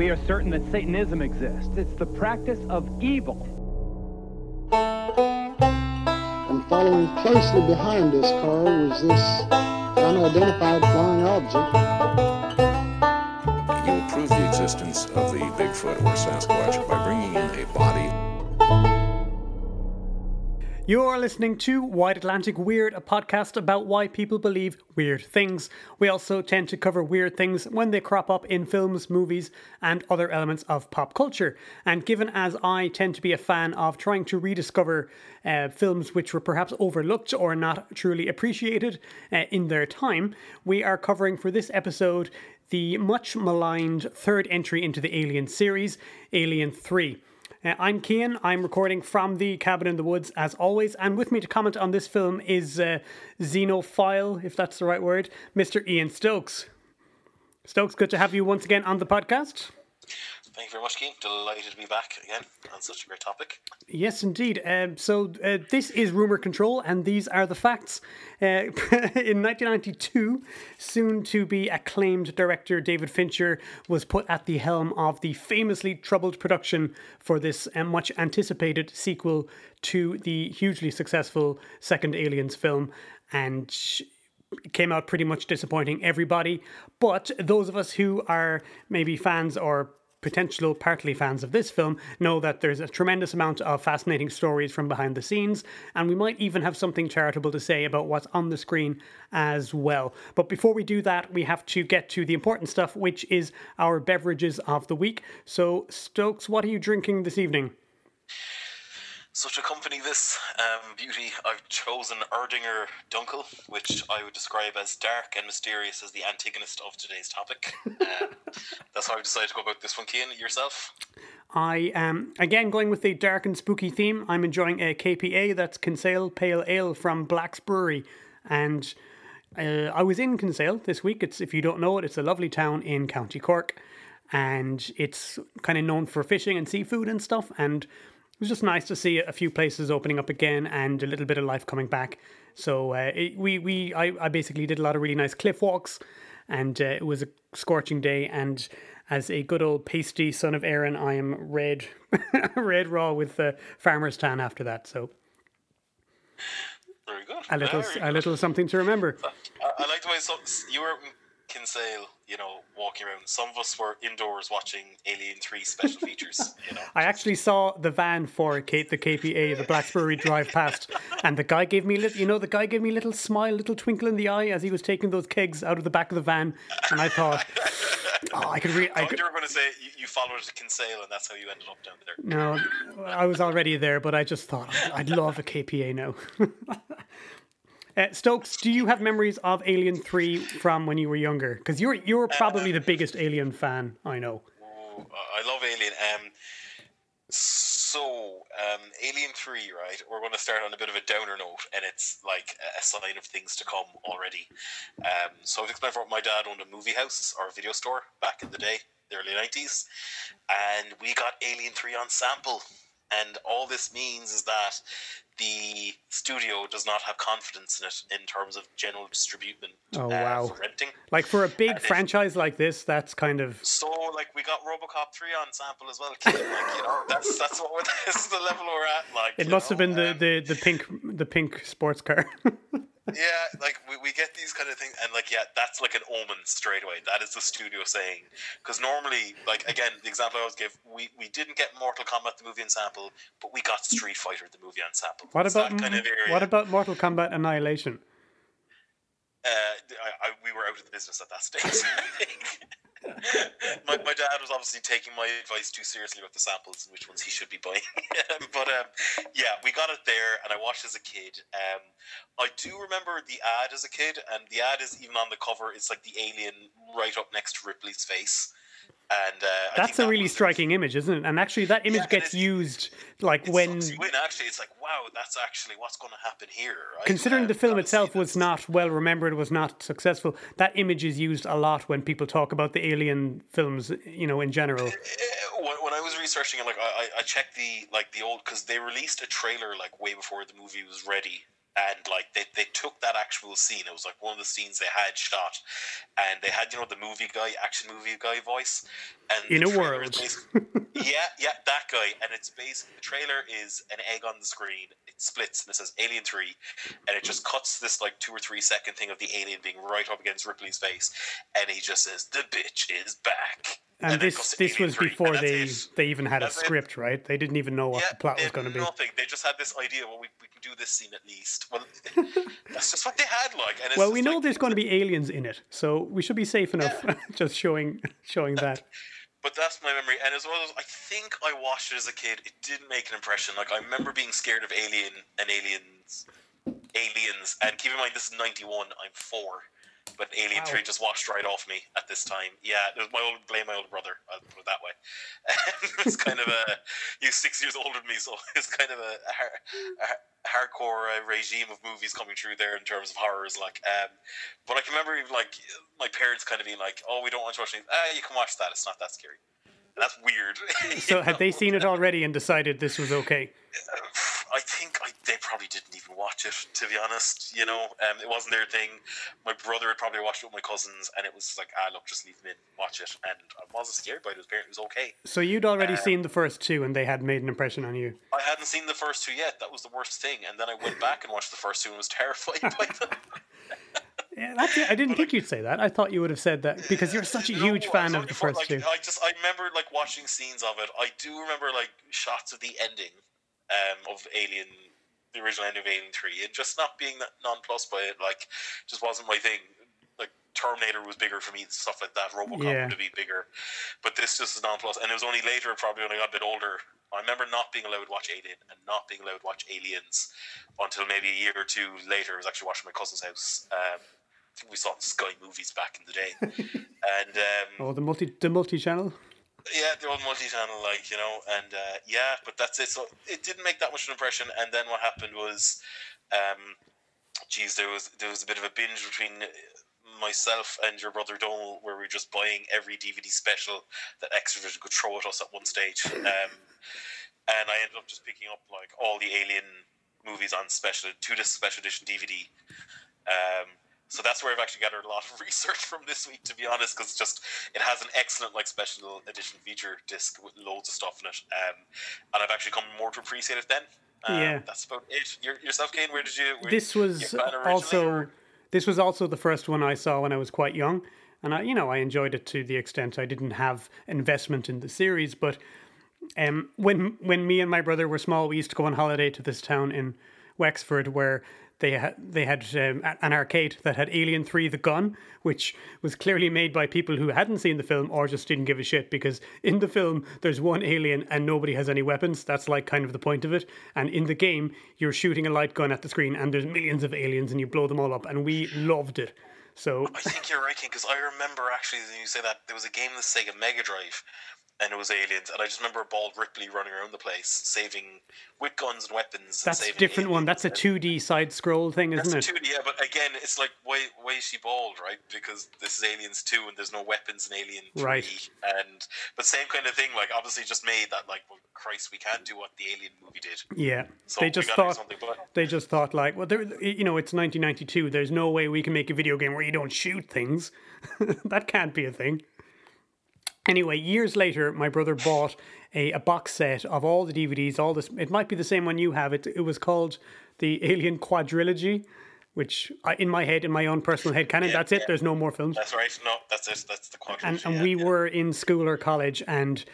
we are certain that Satanism exists. It's the practice of evil. And following closely behind this car was this unidentified flying object. You will prove the existence of the Bigfoot or Sasquatch by bringing in a body. You're listening to Wide Atlantic Weird, a podcast about why people believe weird things. We also tend to cover weird things when they crop up in films, movies, and other elements of pop culture. And given as I tend to be a fan of trying to rediscover uh, films which were perhaps overlooked or not truly appreciated uh, in their time, we are covering for this episode the much maligned third entry into the Alien series, Alien 3. Uh, I'm Cian. I'm recording from the cabin in the woods as always, and with me to comment on this film is uh, Xenophile, if that's the right word, Mr. Ian Stokes. Stokes, good to have you once again on the podcast. Thank you very much, Cian. Delighted to be back again on such a great topic. Yes, indeed. Um, so uh, this is Rumor Control, and these are the facts. Uh, in 1992, soon to be acclaimed director David Fincher was put at the helm of the famously troubled production for this uh, much anticipated sequel to the hugely successful second Aliens film, and. Sh- came out pretty much disappointing everybody. But those of us who are maybe fans or potential partly fans of this film know that there's a tremendous amount of fascinating stories from behind the scenes, and we might even have something charitable to say about what's on the screen as well. But before we do that, we have to get to the important stuff, which is our beverages of the week. So, Stokes, what are you drinking this evening? So to accompany this um, beauty, I've chosen Erdinger Dunkel, which I would describe as dark and mysterious as the antagonist of today's topic. Uh, that's how I've decided to go about this one, Cian. Yourself? I am, again, going with the dark and spooky theme. I'm enjoying a KPA, that's Kinsale Pale Ale from Black's Brewery. And uh, I was in Kinsale this week. It's If you don't know it, it's a lovely town in County Cork. And it's kind of known for fishing and seafood and stuff. And was just nice to see a few places opening up again and a little bit of life coming back. So uh, it, we we I, I basically did a lot of really nice cliff walks, and uh, it was a scorching day. And as a good old pasty son of Erin, I am red red raw with the farmer's tan after that. So very good. A little Very a good. little something to remember. I, I like the way so, you were Kinsale, you know, walking around. Some of us were indoors watching Alien Three special features. You know, I actually saw the van for Kate the KPA, the Blacksbury drive past, and the guy gave me, little, you know, the guy gave me a little smile, little twinkle in the eye as he was taking those kegs out of the back of the van, and I thought, oh, I could read. I I thought could, you were going to say you, you followed to Kinsale, and that's how you ended up down there. no, I was already there, but I just thought I'd love a KPA now. Uh, Stokes, do you have memories of Alien Three from when you were younger? Because you're you're probably the biggest Alien fan I know. I love Alien. Um, so, um, Alien 3, right? We're going to start on a bit of a downer note, and it's like a sign of things to come already. Um, so, I've explained for my dad owned a movie house or a video store back in the day, the early 90s, and we got Alien 3 on sample. And all this means is that the studio does not have confidence in it in terms of general distribution Oh, uh, wow. for renting. Like for a big And franchise like this, that's kind of So, like, we got RoboCop three on sample as well. Kid. Like, you know, that's that's what we're, this is the level we're at. Like, It must have know, been the, um, the, the pink the pink sports car. yeah, like we, we get these kind of things, and like yeah, that's like an omen straight away. That is the studio saying because normally, like again, the example I always give, we we didn't get Mortal Kombat the movie on sample, but we got Street Fighter the movie on sample. what It's about kind of what about Mortal Kombat Annihilation? Uh, I, I, we were out of the business at that stage. My, my dad was obviously taking my advice too seriously about the samples and which ones he should be buying. but um, yeah, we got it there, and I watched as a kid. Um, I do remember the ad as a kid, and the ad is even on the cover. It's like the alien right up next to Ripley's face. And uh, That's a that really striking image, isn't it? And actually, that image Yeah, gets used like when, sucks you in. Actually, it's like wow, that's actually what's going to happen here. Right? considering Um, the film itself was not well remembered, was not successful. That image is used a lot when people talk about the Alien films, you know, in general. Uh, when, when I was researching it, like I, I- I checked the like the old because they released a trailer like way before the movie was ready and like they, they took that actual scene. It was like one of the scenes they had shot, and they had you know the movie guy, action movie guy voice, and In a world. yeah, yeah, that guy, and it's basically the trailer is an egg on the screen. It splits and it says Alien Three, and it just cuts this like two or three second thing of the alien being right up against Ripley's face, and he just says the bitch is back. And, this this was before they it. they even had a That's it. script, right? They didn't even know what the plot was going to be. Nothing. They just had this idea. Well, we, we can do this scene at least. Well, that's just what they had. Like, and it's Well, we know like- there's going to be aliens in it, so we should be safe enough just showing showing that. But that's my memory. And as well as I think I watched it as a kid, it didn't make an impression. Like I remember being scared of Alien and Aliens, Aliens. And keep in mind, this is '91. I'm four. But Alien Wow. Three just washed right off me at this time. Yeah, it was my old blame my older brother. I'll put it that way. it's kind of a he was six years older than me, so it's kind of a, a, a hardcore uh, regime of movies coming through there in terms of horrors. Like, um, but I can remember even like my parents kind of being like, "Oh, we don't want you watching. Ah, you can watch that. It's not that scary." That's weird. So had they seen it already and decided this was okay? I think I, they probably didn't even watch it, to be honest. You know, um, it wasn't their thing. My brother had probably watched it with my cousins, and it was like, ah, look, just leave them in, watch it. And I wasn't scared by it. It was, apparently- it was okay. So you'd already Um, seen the first two, and they had made an impression on you. I hadn't seen the first two yet. That was the worst thing. And then I went back and watched the first two and was terrified by them. Yeah, that's it. I didn't think you'd say that. I thought you would have said that because you're such a No, huge fan of the first like, two. I just I remember like watching scenes of it. I do remember like shots of the ending um, of Alien, the original ending of Alien Three, and just not being that nonplussed by it. Like, just wasn't my thing. Like Terminator was bigger for me, and stuff like that. RoboCop Yeah. would be bigger, but this just is nonplussed. And it was only later, probably when I got a bit older. I remember not being allowed to watch Alien and not being allowed to watch Aliens until maybe a year or two later. I was actually watching my cousin's house. Um, we saw Sky movies back in the day, and um, Oh, the multi the multi channel. yeah, the old multi-channel, like you know, and uh, yeah, but that's it. So it didn't make that much of an impression. And then what happened was, um, geez, there was there was a bit of a binge between myself and your brother Donald, where we were just buying every DVD special that Xtra-vision could throw at us at one stage. Um, and I ended up just picking up like all the Alien movies on special two disc special edition DVD. Um, so that's where I've actually gathered a lot of research from this week, to be honest, because just it has an excellent like special edition feature disc with loads of stuff in it, um, and I've actually come more to appreciate it then. Um, Yeah. that's about it. Your, yourself, Kane, where did you? Where, This was also or- this was also the first one I saw when I was quite young, and I you know I enjoyed it to the extent I didn't have investment in the series, but um, when when me and my brother were small, we used to go on holiday to this town in Wexford where they had they had um, an arcade that had Alien Three: The Gun, which was clearly made by people who hadn't seen the film or just didn't give a shit. Because in the film, there's one alien and nobody has any weapons. That's like kind of the point of it. And in the game, you're shooting a light gun at the screen, and there's millions of aliens, and you blow them all up. And we loved it. So I think you're right, because I remember actually when you say that there was a game in the Sega Mega Drive, and it was aliens, and I just remember Bald Ripley running around the place, saving with guns and weapons. and that's a saving different one. That's a 2D side scroll thing, isn't That's it? a 2D, yeah, but again, it's like why why is she bald, right? Because this is Aliens two, and there's no weapons in Alien three, Right. and but same kind of thing. Like obviously, just made that like, well, Christ, we can't do what the Alien movie did. Yeah, So they just thought but- they just thought like, well, there, you know, it's 1992. There's no way we can make a video game where you don't shoot things. that can't be a thing. Anyway, years later, my brother bought a, a box set of all the DVDs. All this, it might be the same one you have. It it was called the Alien Quadrilogy, which I, in my head, in my own personal head canon, Yeah, that's it. yeah. There's no more films That's right. No, that's it. That's the quadrilogy. and, and yeah, we were in school or college and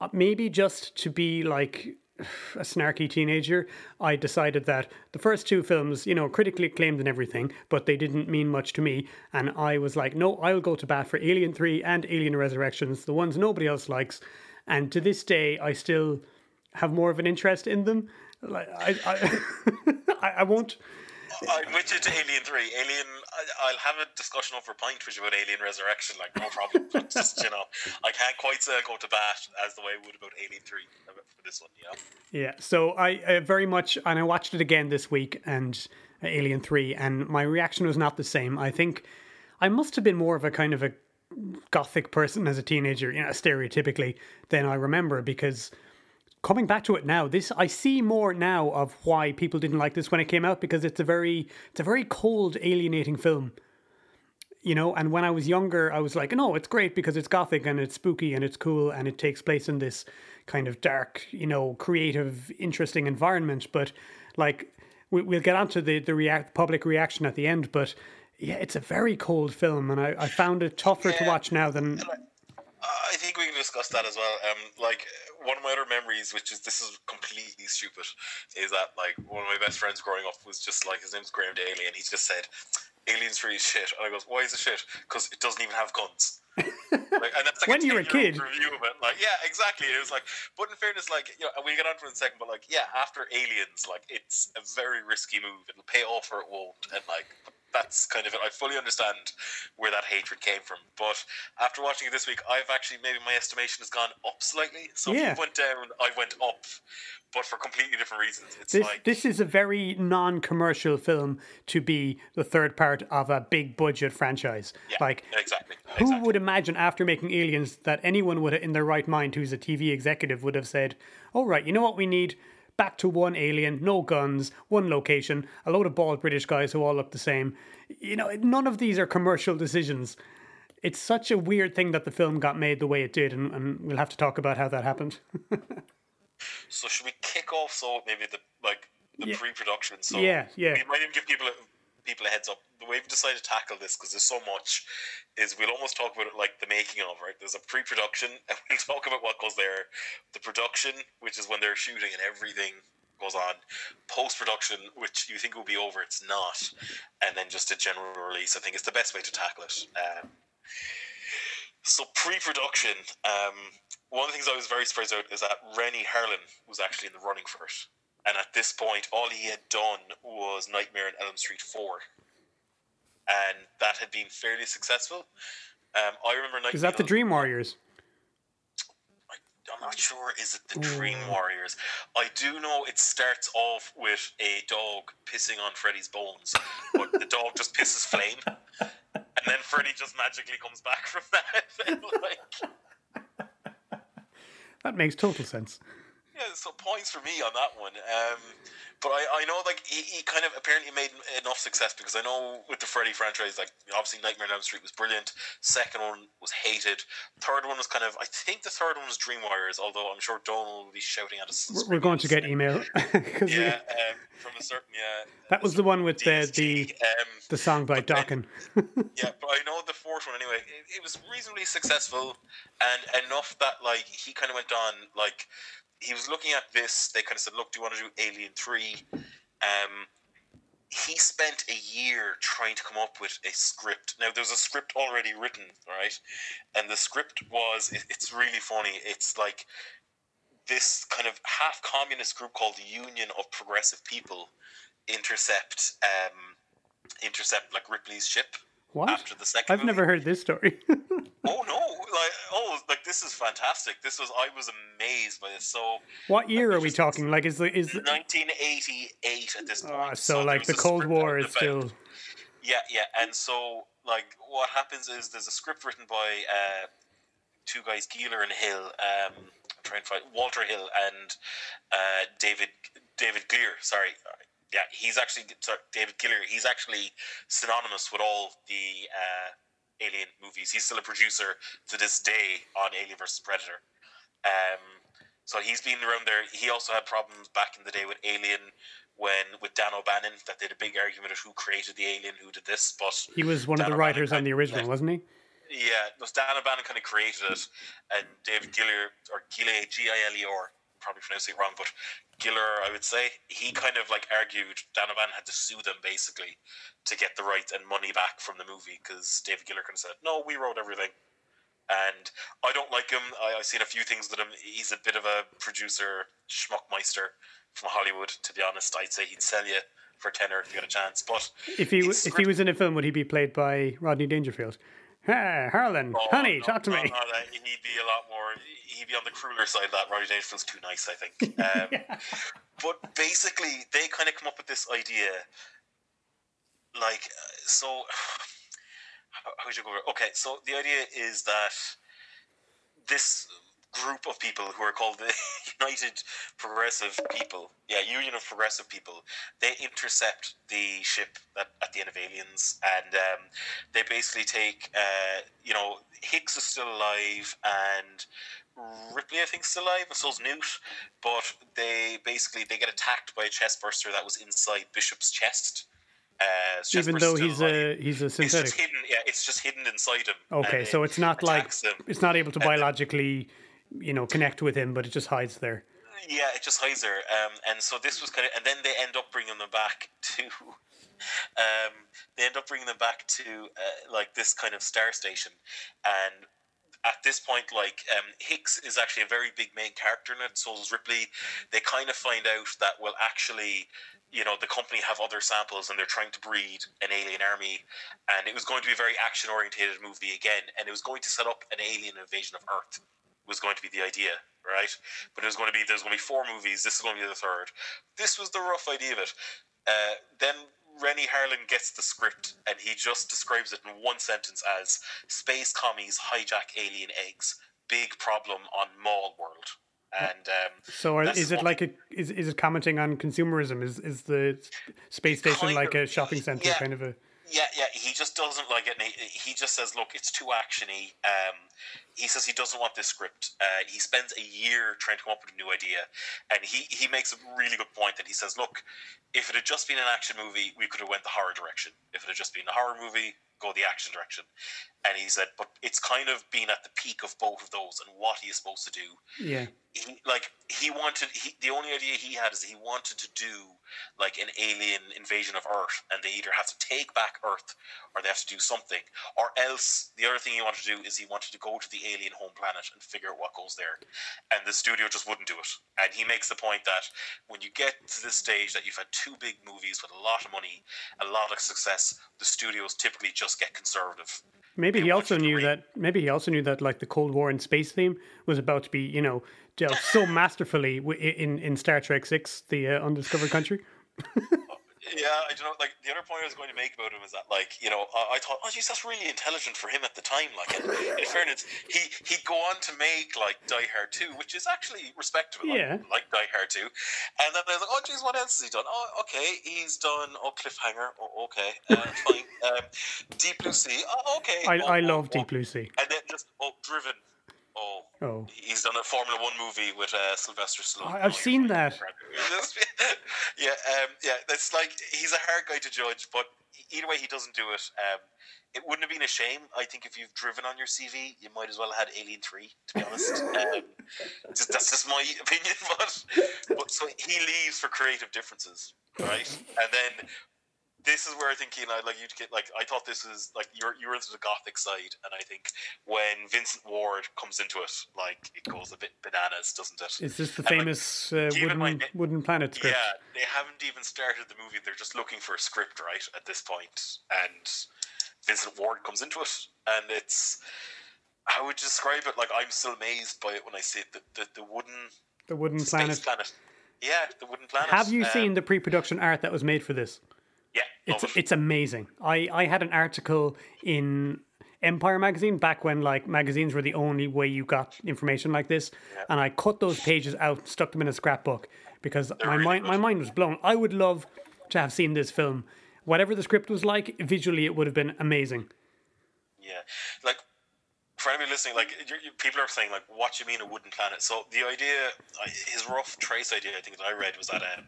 uh, maybe just to be like a snarky teenager i decided that the first two films you know critically acclaimed and everything but they didn't mean much to me. And i was like no i'll go to bat for alien 3 and alien resurrections the ones nobody else likes. And to this day i still have more of an interest in them. Like i i, I, I I'm with you to Alien Three. Alien, I, I'll have a discussion over a pint with you about Alien Resurrection, like no problem. just you know, I can't quite say go to bat as the way I would about Alien Three for this one. Know, Yeah, so I uh, very much, and I watched it again this week, and uh, Alien Three, and my reaction was not the same. I think I must have been more of a kind of a gothic person as a teenager, you know, stereotypically than I remember, because coming back to it now, this I see more now of why people didn't like this when it came out because it's a very it's a very cold, alienating film. You know, and when I was younger, I was like, no, it's great because it's gothic and it's spooky and it's cool and it takes place in this kind of dark, you know, creative, interesting environment. But like, we, we'll get onto the the react public reaction at the end. But yeah, it's a very cold film, and I, I found it tougher to watch now than I think we can discuss that as well. Um, like one of my other memories, which is this is completely stupid, is that like one of my best friends growing up was just like his name's Graham Daly, and he just said, "Aliens really shit." And I goes, "Why is it shit? Because it doesn't even have guns." like, and that's like When a you're a kid. review of it. Like, yeah, exactly. It was like, but in fairness, like you know, and we'll get onto it in a second. But like, yeah, after Aliens, like it's a very risky move. It'll pay off or it won't, and like that's kind of it. I fully understand where that hatred came from. But after watching it this week, I've actually maybe my estimation has gone up slightly. So Yeah. if you went down, I went up, but for completely different reasons. It's This like this is a very non-commercial film to be the third part of a big budget franchise. yeah, like exactly. who exactly. would imagine after making Aliens that anyone would in their right mind who's a TV executive would have said, "All right, you know what we need? Back to one alien, no guns, one location, a load of bald British guys who all look the same." You know, none of these are commercial decisions. It's such a weird thing that the film got made the way it did, and, and we'll have to talk about how that happened. So should we kick off? So maybe the like the Yeah. pre-production. So Yeah, yeah. We might even give people a, people a heads up. The way we've decided to tackle this because there's so much is we'll almost talk about it like the making of right. There's a pre-production and we'll talk about what goes there. The production, which is when they're shooting and everything goes on. Post-production, which you think will be over, it's not. And then just a general release. I think it's the best way to tackle it. Um, so pre-production, um, one of the things I was very surprised about is that Renny Harlin was actually in the running for it. And at this point, all he had done was Nightmare on Elm Street 4. And that had been fairly successful. Um, I remember Nightmare Is that the Dream Warriors? I'm not sure. Is it the Dream Warriors? I do know it starts off with a dog pissing on Freddy's bones, but the dog just pisses flame, and then Freddy just magically comes back from that. like, That makes total sense. Yeah, so points for me on that one. Um, but I, I know like he, he kind of apparently made enough success because I know with the Freddy franchise, like obviously Nightmare on Elm Street was brilliant. Second one was hated. Third one was kind of I think the third one was Dream Warriors, although I'm sure Donald will be shouting at us. We're- We're going to get email. Yeah, um, from a certain yeah. that was the one with the the, um, the song by Dokken. yeah, but I know the fourth one anyway. It, it was reasonably successful, and enough that like he kind of went on like he was looking at this. They kind of said, "Look, do you want to do Alien 3? Um, he spent a year trying to come up with a script. Now, there's a script already written, right? And the script was, it, it's really funny. It's like this kind of half communist group called the Union of Progressive People intercept, um, intercept like Ripley's ship What? after the second. I've never heard this story. Oh no! Like oh, like this is fantastic. This was I was amazed by this. So what year are we talking? Like, is the is the, 1988 at this point. Ah, so there like the Cold War is about- still Yeah, yeah, and so like what happens is there's a script written by uh, two guys, Keeler and Hill. Um, I'm trying to find Walter Hill and uh, David David Glear. Sorry. Yeah, he's actually sorry, David Gillier. He's actually synonymous with all the uh, Alien movies. He's still a producer to this day on Alien vs Predator. Um, so he's been around there. He also had problems back in the day with Alien when with Dan O'Bannon that they had a big argument of who created the alien, who did this. But he was one of the O'Bannon writers on the original, wasn't he? Yeah, it was Dan O'Bannon kind of created it, and David Gillier or Gillier G I L E R probably pronouncing it wrong, but Giller, I would say, he kind of like argued Dan O'Bannon had to sue them basically to get the rights and money back from the movie because David Giller kind of said, "No, we wrote everything." And I don't like him. I, I've seen a few things with him. He's a bit of a producer schmuckmeister from Hollywood. To be honest, I'd say he'd sell you for tenner if you got a chance. But If he his if he was in a film, would he be played by Rodney Dangerfield? Hey, Harlan, Oh, honey, no, talk to no, me. no, he'd be a lot more. He'd be on the crueler side of that. Roddy Dangerfield's too nice, I think. Um, But basically, they kind of come up with this idea, like, uh, so. How how would you go over? Okay, so the idea is that this group of people who are called the United Progressive People. Yeah, Union of Progressive People. They intercept the ship that, at the end of Aliens, and um, they basically take, uh, you know, Hicks is still alive, and Ripley, I think, is still alive, and so's Newt. But they basically they get attacked by a chest burster that was inside Bishop's chest. Uh, Even though he's alive. a he's a It's just synthetic. hidden. Yeah, it's just hidden inside him. Okay, so it's not like it's not able to And biologically, you know, connect with him, but it just hides there. Yeah, it just hides there. Um, and so this was kind of, and then they end up bringing them back to, um, they end up bringing them back to uh, like this kind of star station, and at this point, like um, Hicks is actually a very big main character in it. So is Ripley. They kind of find out that well, actually, you know, the company have other samples and they're trying to breed an alien army, and it was going to be a very action oriented movie again, and it was going to set up an alien invasion of Earth was going to be the idea, right? But it was going to be there's going to be four movies. This is going to be the third. This was the rough idea of it. Uh, then Renny Harlin gets the script and he just describes it in one sentence as "Space commies hijack alien eggs. Big problem on Mall World." And um, So are, is it like a is is it commenting on consumerism? Is is the space station like of, a shopping center yeah. kind of a? Yeah, yeah. He just doesn't like it. And he, he just says, "Look, it's too actiony." Um, he says he doesn't want this script. Uh, he spends a year trying to come up with a new idea, and he he makes a really good point. That he says, "Look, if it had just been an action movie, we could have went the horror direction. If it had just been a horror movie, go the action direction." And he said, "But it's kind of been at the peak of both of those, and what he is supposed to do." Yeah, he like he wanted he the only idea he had is he wanted to do like an alien invasion of earth and they either have to take back earth or they have to do something. Or else the other thing he wanted to do is he wanted to go to the alien home planet and figure out what goes there. And the studio just wouldn't do it. And he makes the point that when you get to this stage that you've had two big movies with a lot of money a lot of success the studios typically just get conservative maybe he also knew that. Maybe he also knew that like the Cold War and space theme was about to be you know dealt so masterfully in in Star Trek Six, the uh, undiscovered country. Yeah, I don't know. Like the other point I was going to make about him is that, like, you know, I, I thought, oh, geez, that's really intelligent for him at the time. Like, and in fairness, he he'd go on to make like Die Hard Two, which is actually respectable. Yeah. like, like Die Hard Two, and then I was like, oh, geez, what else has he done? Oh, okay, he's done oh Cliffhanger. Oh, okay, uh, fine. Um, Deep Blue Sea. Oh, okay. I, oh, I love oh. Deep Blue Sea. And then just oh, Driven. Oh, Oh. he's done a Formula One movie with uh, Sylvester Stallone. I've seen that. yeah, um, yeah. That's like he's a hard guy to judge, but either way, he doesn't do it. Um, it wouldn't have been a shame. I think if you've driven on your CV, you might as well have had Alien Three. To be honest, um, just, that's just my opinion. But but so he leaves for creative differences, right? And then this is where I think you know, like you get like I thought this is like you're you're into the gothic side, and I think when Vincent Ward comes into it, like it goes a bit bananas, doesn't it? Is this the And, like, famous uh, wooden mind- wooden planet script? yeah, they haven't even started the movie. They're just looking for a script, right, at this point. And Vincent Ward comes into it, and it's. How would you describe it? Like, I'm still amazed by it when I see it. The, the, the wooden The wooden planet. planet. Yeah, the wooden planet. Have you Um, seen the pre-production art that was made for this? Yeah, It's it's amazing. I I had an article in Empire magazine back when like magazines were the only way you got information like this, and I cut those pages out, stuck them in a scrapbook because my really mind my mind was blown. I would love to have seen this film. Whatever the script was like, visually it would have been amazing. Yeah, like for anybody listening, like you people are saying, like, what do you mean a wooden planet? So the idea, his rough trace idea, I think that I read was that um,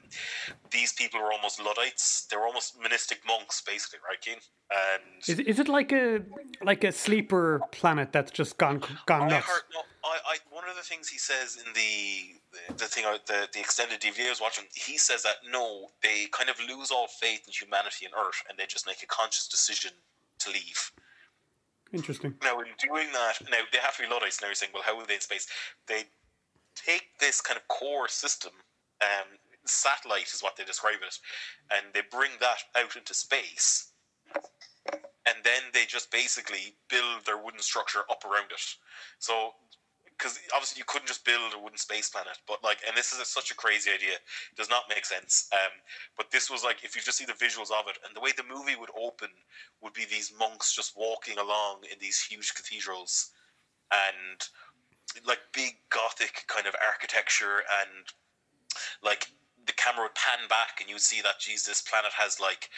these people were almost luddites. They were almost monistic monks, basically, right, Cian? And Is is it like a like a sleeper planet that's just gone gone I nuts? heard no. I, I one of the things he says in the the thing I- the the extended DVD I was watching, he says that no, they kind of lose all faith in humanity and Earth, and they just make a conscious decision to leave. Interesting. Now, in doing that, now they have to be Luddites. Now you're saying, well, how will they in space? They take this kind of core system, um, satellite is what they describe it, and they bring that out into space, and then they just basically build their wooden structure up around it. So, because obviously you couldn't just build a wooden space planet, but like, and this is a, such a crazy idea, it does not make sense. Um, but this was like, if you just see the visuals of it, and the way the movie would open would be these monks just walking along in these huge cathedrals, and like big gothic kind of architecture and like the camera would pan back and you would see that geez this planet has like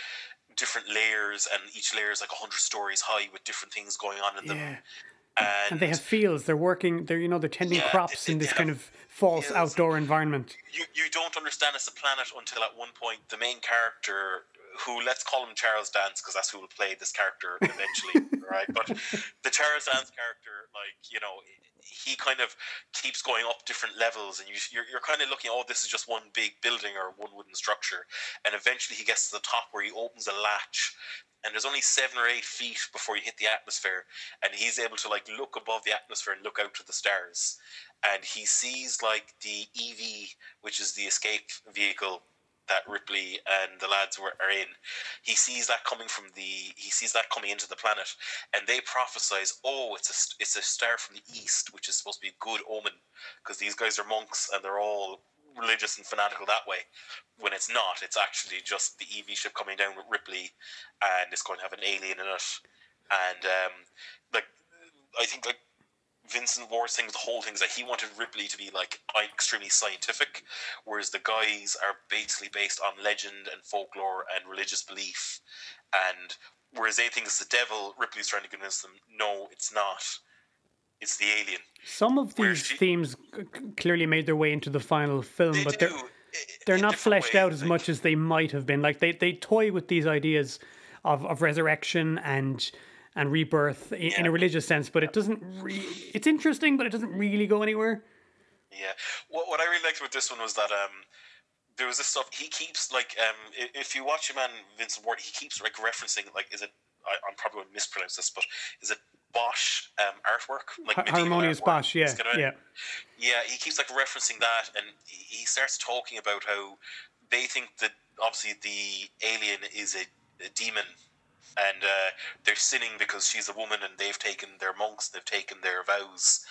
different layers and each layer is like 100 stories high with different things going on in them Yeah. And, And they have fields. They're working. They're you know they're tending Yeah, crops they- in this kind of false fields. outdoor environment. you, you don't understand it's a planet until at one point the main character who let's call him Charles Dance because that's who will play this character eventually right but the Charles Dance character like you know he kind of keeps going up different levels and you, you're, you're kind of looking oh this is just one big building or one wooden structure. And eventually he gets to the top where he opens a latch and there's only seven or eight feet before you hit the atmosphere and he's able to like look above the atmosphere and look out to the stars. And he sees like the ev which is the escape vehicle that ripley and the lads were are in he sees that coming from the he sees that coming into the planet and they prophesize oh it's a it's a star from the east which is supposed to be a good omen because these guys are monks and they're all religious and fanatical that way when it's not it's actually just the ev ship coming down with ripley and it's going to have an alien in it. And um like i think like Vincent Ward's thing, the whole thing is that he wanted Ripley to be like extremely scientific, whereas the guys are basically based on legend and folklore and religious belief. And whereas they think it's the devil, Ripley's trying to convince them, no, it's not. It's the alien. Some of these she- themes clearly made their way into the final film, They but do. they're they're not fleshed ways, out as like- much as they might have been. Like they, they toy with these ideas of, of resurrection and and rebirth in, in a religious sense, but it doesn't. Re- it's interesting, but it doesn't really go anywhere. Yeah. What, what I really liked with this one was that um, there was this stuff he keeps like um, if you watch him and Vincent Ward, he keeps like referencing like is it I, I'm probably going to mispronounce this, but is it Bosch um, artwork like Har- Hieronymus artwork? Bosch, yeah, yeah. yeah. He keeps like referencing that, and he he starts talking about how they think that obviously the alien is a, a demon. And uh, they're sinning because she's a woman, and they've taken their monks, they've taken their vows,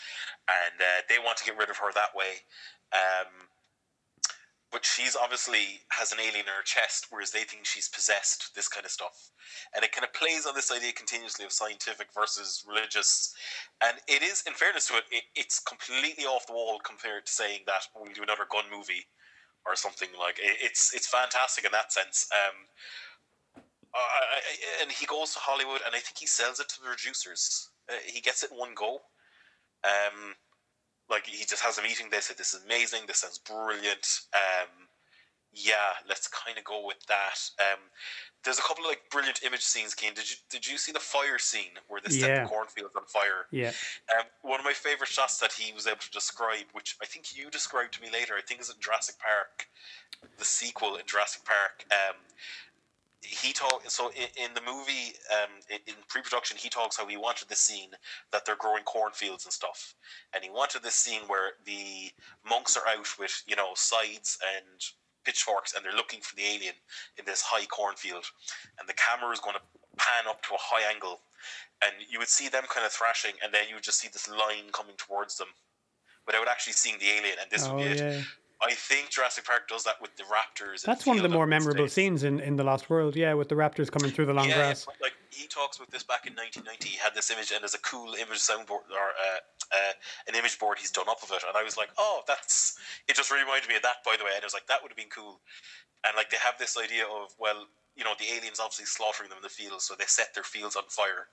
and uh, they want to get rid of her that way. Um, but she's obviously has an alien in her chest, whereas they think she's possessed. This kind of stuff, and it kind of plays on this idea continuously of scientific versus religious. And it is, in fairness to it, it it's completely off the wall compared to saying that we'll do another gun movie or something like. It, it's it's fantastic in that sense. Um, I, and he goes to Hollywood, and I think he sells it to the producers. Uh, he gets it in one go. Um, like he just has a meeting. They say this is amazing. This sounds brilliant. Um, yeah, let's kind of go with that. Um, there's a couple of like brilliant image scenes. Cian, did you did you see the fire scene where they set Yeah. the cornfield on fire? Yeah, Um, one of my favorite shots that he was able to describe, which I think you described to me later, I think is in Jurassic Park, the sequel in Jurassic Park. Um, he talked so in, in the movie um, in, in pre-production he talks how he wanted the scene that they're growing cornfields and stuff. And he wanted this scene where the monks are out with you know sides and pitchforks and they're looking for the alien in this high cornfield. And the camera is going to pan up to a high angle. And you would see them kind of thrashing and then you would just see this line coming towards them without actually seeing the alien. And this oh would be it. yeah. I think jurassic park does that with the raptors That's one of the more memorable States. scenes in, in the Lost World. Yeah, with the raptors coming through the long yeah, grass. Yeah, like he talks about this back in 1990. He had this image, and there's a cool image soundboard or uh, uh, an image board he's done up of it, and I was like, oh, that's. It just reminded me of that, by the way, and I was like, that would have been cool. And like they have this idea of well, you know, the aliens obviously slaughtering them in the fields, so they set their fields on fire.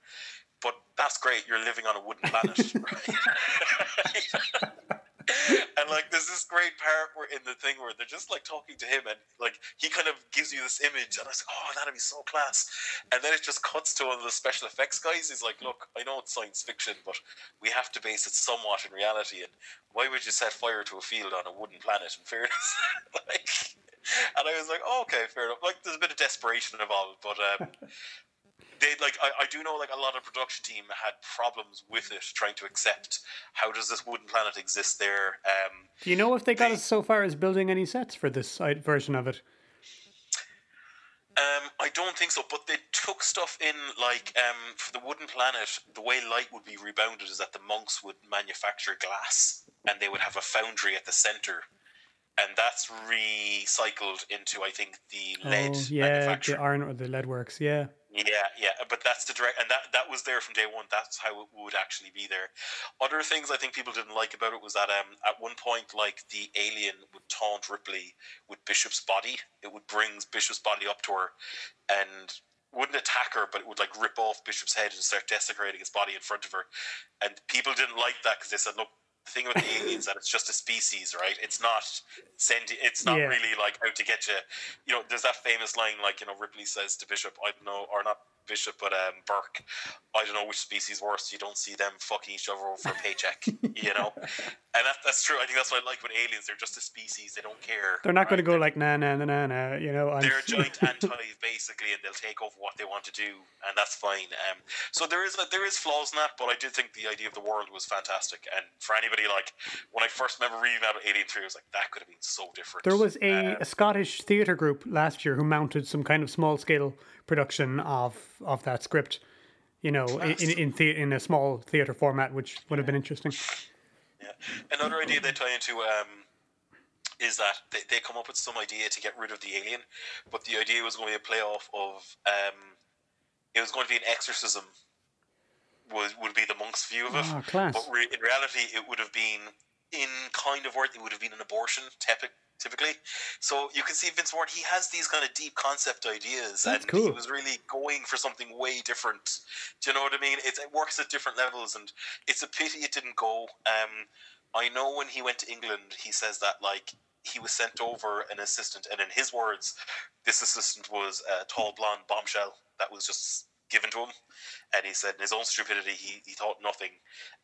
But that's great. You're living on a wooden planet, right? and like there's this great part where in the thing where they're just like talking to him and like he kind of gives you this image and I was like, oh that'd be so class. And then it just cuts to one of the special effects guys. He's like look I know it's science fiction but we have to base it somewhat in reality. And why would you set fire to a field on a wooden planet in fairness? Like and I was like oh, okay fair enough. Like there's a bit of desperation involved but um they like I, I do know like a lot of production team had problems with it trying to accept how does this wooden planet exist there um Do you know if they got they- us so far as building any sets for this version of it? Um, I don't think so, but they took stuff in like um, for the wooden planet. The way light would be rebounded is that the monks would manufacture glass, and they would have a foundry at the center, and that's recycled into I think the lead oh, yeah, the iron or the lead works. Yeah, Yeah, yeah, but that's the direct, and that that was there from day one. That's how it would actually be there. Other things I think people didn't like about it was that um, at one point, like the alien would taunt Ripley with Bishop's body. It would bring Bishop's body up to her, and wouldn't attack her, but it would like rip off Bishop's head and start desecrating his body in front of her. And people didn't like that because they said, "Look, the thing about the aliens that it's just a species, right? It's not sendi- It's not Yeah. really like out to get you. You know, there's that famous line, like you know, Ripley says to Bishop, "I don't know," or not Bishop, but um, Burke, "I don't know which species worse. You don't see them fucking each other over for a paycheck, you know." And that, that's true. I think that's what I like with aliens. They're just a species. They don't care. They're not going to right? go like nah nah nah nah nah. You know, I'm, they're a giant anti basically, and they'll take over what they want to do, and that's fine. Um, so there is a, there is flaws in that, but I did think the idea of the world was fantastic. And for anybody like when I first remember reading about Alien Three, I was like, that could have been so different. There was a, Um, a Scottish theatre group last year who mounted some kind of small scale production of of that script. You know, in in in, thea- in a small theatre format, which would have been interesting. Yeah. Another idea they tie into um, is that they, they come up with some idea to get rid of the alien, but the idea was going to be a play off of um, it was going to be an exorcism. Would would be the monk's view of it, class. but re- in reality, it would have been in kind of word it would have been an abortion, typic- typically. So you can see Vince Ward, he has these kind of deep concept ideas, That's and he was really going for something way different. Do you know what I mean? It, it works at different levels, and it's a pity it didn't go. Um, I know when he went to England, he says that like he was sent over an assistant, and in his words, this assistant was a tall blonde bombshell that was just given to him. And he said, in his own stupidity, he, he thought nothing.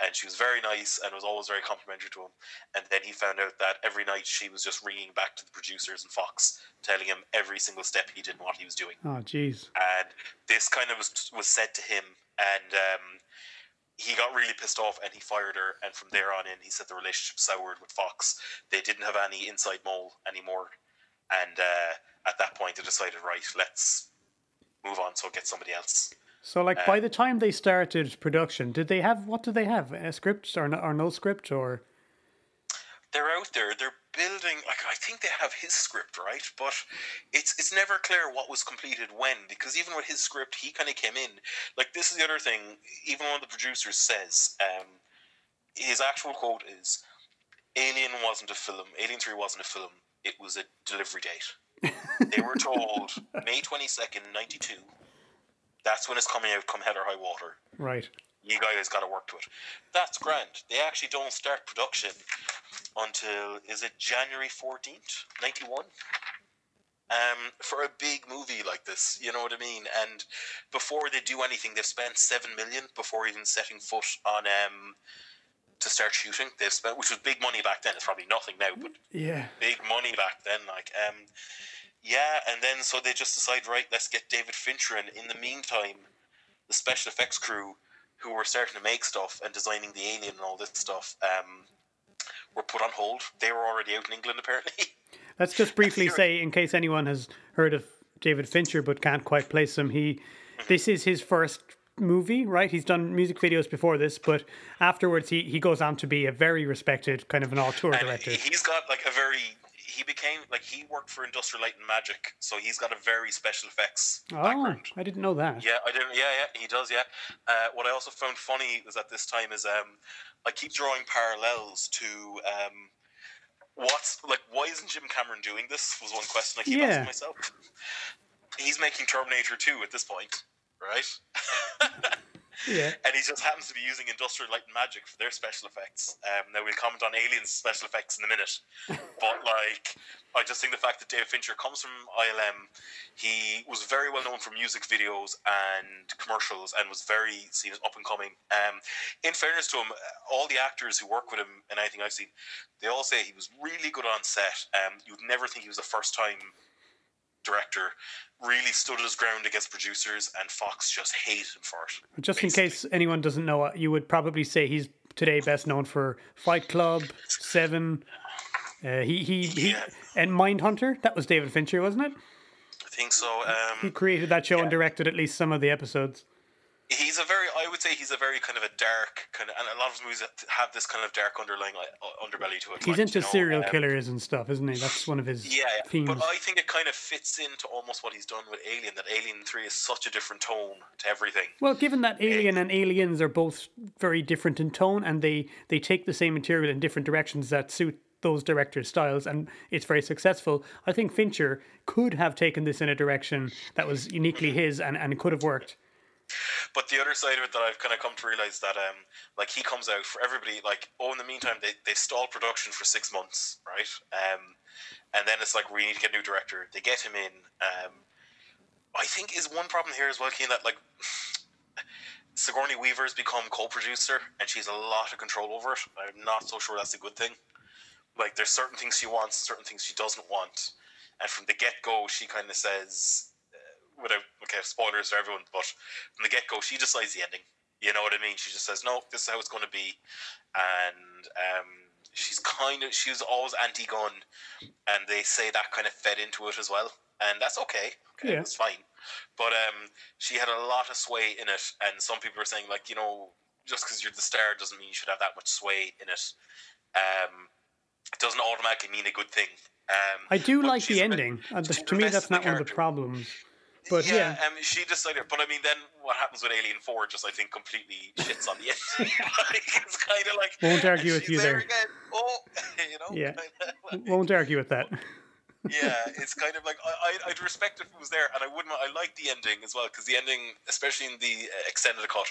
And she was very nice and was always very complimentary to him. And then he found out that every night she was just ringing back to the producers and Fox, telling him every single step he did and what he was doing Oh, jeez. and this kind of was was said to him, and um, he got really pissed off, and he fired her. And from there on in, he said the relationship soured with Fox. They didn't have any inside mole anymore, and uh, at that point, they decided, right, let's move on. So get somebody else. So, like, by the time they started production, did they have what did they have? A script or no, or no script or? They're out there. They're building. Like I think they have his script right, but it's it's never clear what was completed when. Because even with his script, he kind of came in. Like this is the other thing. Even one of the producers says, um, his actual quote is, "Alien wasn't a film. Alien Three wasn't a film. It was a delivery date." They were told May twenty second, ninety two. That's when it's coming out. Come hell or high water Right. you guys got to work to it. That's grand. They actually don't start production until is it January fourteenth, ninety one. Um, for a big movie like this, you know what I mean. And before they do anything, they've spent seven million before even setting foot on um to start shooting. They've spent, which was big money back then. It's probably nothing now, but Yeah. big money back then. Like, um, yeah, and then so they just decide, right, let's get David Fincher, and in the meantime, the special effects crew who were starting to make stuff and designing the alien and all this stuff, um, were put on hold. They were already out in England, apparently. Let's just briefly say, in case anyone has heard of David Fincher but can't quite place him, he this is his first movie, right? He's done music videos before this, but afterwards he, he goes on to be a very respected kind of an auteur and director. he's got like a very. He became like he worked for Industrial Light and Magic, so he's got a very special effects Oh, background. I didn't know that. Yeah, I didn't. Yeah, yeah, he does. Yeah. Uh, what I also found funny was at this time is um, I keep drawing parallels to um, what's like. Why isn't Jim Cameron doing this? Was one question I keep Yeah. asking myself. He's making Terminator Two at this point, right? Yeah. and he just happens to be using Industrial Light and Magic for their special effects. Um, now we'll comment on Aliens special effects in a minute, but like, I just think the fact that David Fincher comes from ILM, he was very well known for music videos and commercials, and was very seen as up and coming. Um, in fairness to him, all the actors who work with him and anything I've seen, they all say he was really good on set. Um, you'd never think he was a first time director. Really stood his ground against producers, and Fox just hated him for it. Just in case anyone doesn't know, you would probably say he's today best known for Fight Club, Seven. Uh, he he, he Yeah. and Mindhunter. That was David Fincher, wasn't it? I think so. He Um, created that show and directed at least some of the episodes. He's a very I would say he's a very kind of a dark kind of and a lot of his movies have this kind of dark underlying like, uh, underbelly to it. He's like, into you know, serial um, killers and stuff, isn't he? That's one of his Yeah, yeah. themes. but I think it kind of fits into almost what he's done with Alien. That Alien Three is such a different tone to everything. Well, given that Alien and Aliens are both very different in tone and they, they take the same material in different directions that suit those directors' styles and it's very successful, I think Fincher could have taken this in a direction that was uniquely his and, and it could have worked. But the other side of it that I've kind of come to realize that um like he comes out for everybody like oh in the meantime they they stall production for six months right? Um and then it's like we need to get a new director. They get him in um I think is one problem here as well Cian that like Sigourney Weaver's become co-producer and she's a lot of control over it. I'm not so sure that's a good thing. Like there's certain things she wants certain things she doesn't want. And from the get-go she kind of says without okay spoilers for everyone but from the get-go she decides the ending. You know what i mean? She just says no this is how it's going to be. And um, she's kind of she was always anti-gun and they say that kind of fed into it as well. And that's okay. Okay Yeah. that's fine. But um, she had a lot of sway in it and some people are saying like you know just because you're the star doesn't mean you should have that much sway in it. Um, it doesn't automatically mean a good thing. Um, I do like the ending. And to me, that's not one of the problems. But yeah, um, she decided. But I mean, then what happens with Alien Four? Just I think completely shits on the end. like, it's kind of like Won't argue with you there. Again. Oh, you know. Yeah. kinda- won't argue with that. yeah, it's kind of like I, I'd respect if it was there, and I wouldn't. I like the ending as well because the ending, especially in the uh, extended cut,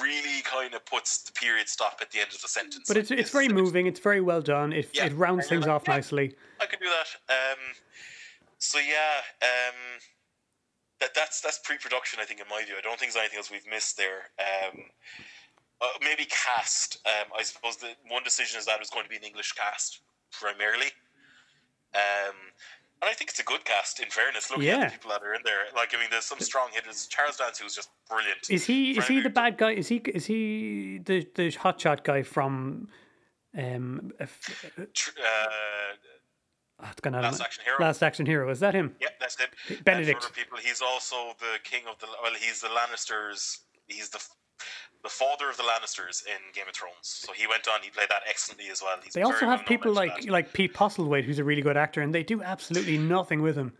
really kind of puts the period stop at the end of the sentence. But it's it's very moving. It's very well done. It Yeah. it rounds things like, off yeah. nicely. I could do that. Um, so yeah, um, that that's that's pre-production. I think in my view, I don't think there's anything else we've missed there. Um, uh, maybe cast. Um, I suppose the one decision is that it was going to be an English cast primarily. Um, and I think it's a good cast. In fairness, looking Yeah. at the people that are in there, like I mean, there's some strong hitters. Charles Dance, who's just brilliant. Is he is he the bad guy? Is he is he the the hotshot guy from? Um, uh, Uh, oh, it's gone out of Last Action Hero. Last Action hero. Is that him? Yeah, that's it. Benedict. People, he's also the king of the. Well, he's the Lannisters. He's the the father of the Lannisters in Game of Thrones. So he went on. He played that excellently as well. He's They also have people like that. like Pete Postlethwaite, who's a really good actor, and they do absolutely nothing with him.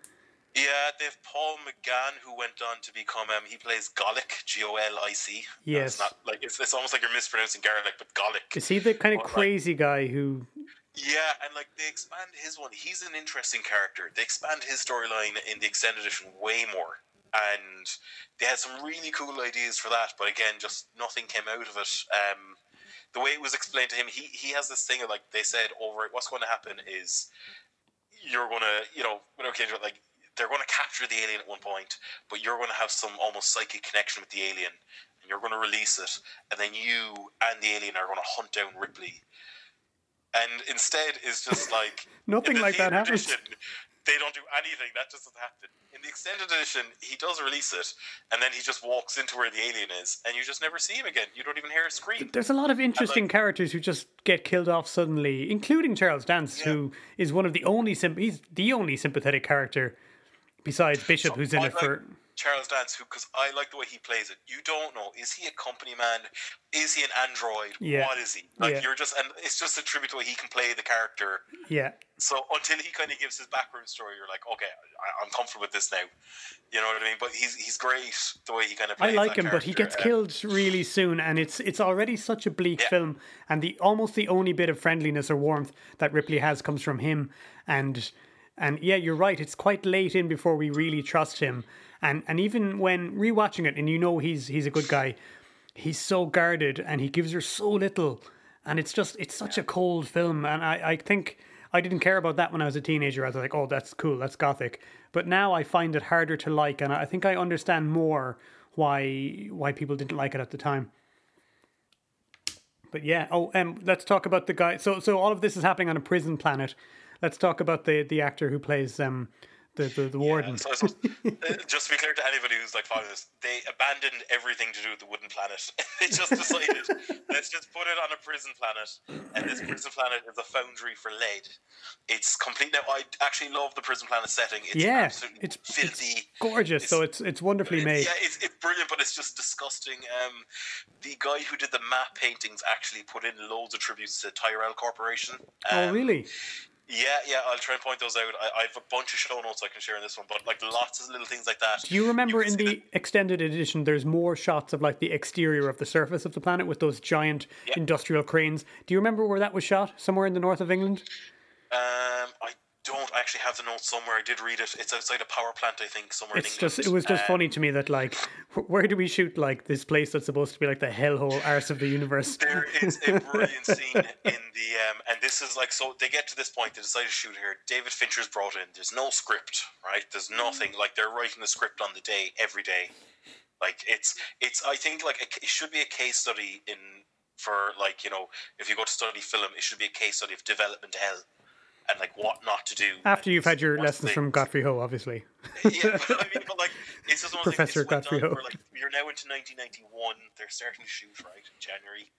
Yeah, they've Paul McGann who went on to become. Um, he plays Golic, G O L I C. Yes. It's not like it's, it's almost like you're mispronouncing Gaelic, but Golic. Is he the kind of like- crazy guy who? Yeah, and like they expand his one. He's an interesting character. They expand his storyline in the extended edition way more, and they had some really cool ideas for that. But again, just nothing came out of it. Um, the way it was explained to him, he he has this thing of like they said over it. What's going to happen is you're going to, you know, into it, like they're going to capture the alien at one point, but you're going to have some almost psychic connection with the alien, and you're going to release it, and then you and the alien are going to hunt down Ripley. And instead, is just like Nothing like that happens. edition, They don't do anything. That just doesn't happen. In the extended edition, he does release it, and then he just walks into where the alien is, and you just never see him again. You don't even hear a scream. There's a lot of interesting like- characters who just get killed off suddenly, including Charles Dance, who is one of the only symp- he's the only sympathetic character besides Bishop, who's in it like for. Charles Dance, who because I like the way he plays it. You don't know is he a company man? Is he an android? Yeah. What is he? Like Yeah. you're just and it's just a tribute to way he can play the character. Yeah, So until he kind of gives his background story, you're like, okay, I, I'm comfortable with this now. You know what I mean? But he's he's great the way he kind of. I like him, but he gets Uh, killed really soon, and it's it's already such a bleak Yeah. film, and the almost the only bit of friendliness or warmth that Ripley has comes from him, and and yeah, you're right. It's quite late in before we really trust him, and and even when rewatching it, and you know he's he's a good guy, he's so guarded, and he gives her so little, and it's just it's such a cold film, and I I think. I didn't care about that when I was a teenager. I was like, "Oh, that's cool, that's gothic." But now I find it harder to like, and I think I understand more why why people didn't like it at the time. But yeah, oh, um, let's talk about the guy. So, so all of this is happening on a prison planet. Let's talk about the the actor who plays um the the, the warden. So I uh, just to be clear to anybody who's like following this, they abandoned everything to do with the wooden planet. they just decided let's just put it on a prison planet, and this prison planet is a foundry for lead. It's complete. Now, I actually love the prison planet setting. It's yeah, absolutely it's filthy. It's gorgeous. so it's it's wonderfully made. Yeah, it's, it's brilliant, but it's just disgusting. Um, the guy who did the map paintings actually put in loads of tributes to Tyrell Corporation. oh, Um, really? Yeah, yeah. I'll try and point those out. I, I have a bunch of show notes I can share in this one, but like lots of little things like that. Do you remember can in the extended edition, there's more shots of like the exterior of the surface of the planet with those giant Yeah. industrial cranes? Do you remember where that was shot? Somewhere in the north of England? Um, I don't actually have the notes somewhere. I did read it. It's outside a power plant, I think, somewhere It's in England. just it was just Um, funny to me that like where do we shoot like this place that's supposed to be like the hellhole arse of the universe? There is a brilliant scene in the um, and this is like so they get to this point. They decide to shoot here. David Fincher's brought in. There's no script, right? There's nothing. Like they're writing the script on the day every day. Like it's it's. I think like it should be a case study in for like you know if you go to study film, it should be a case study of development hell and like what not to do After you've had your lessons the- from Godfrey Ho, obviously. yeah, but I mean, but like, it's just one of those Professor things. Godfrey Ho. like, you're now into 1991. They're starting to shoot right in January.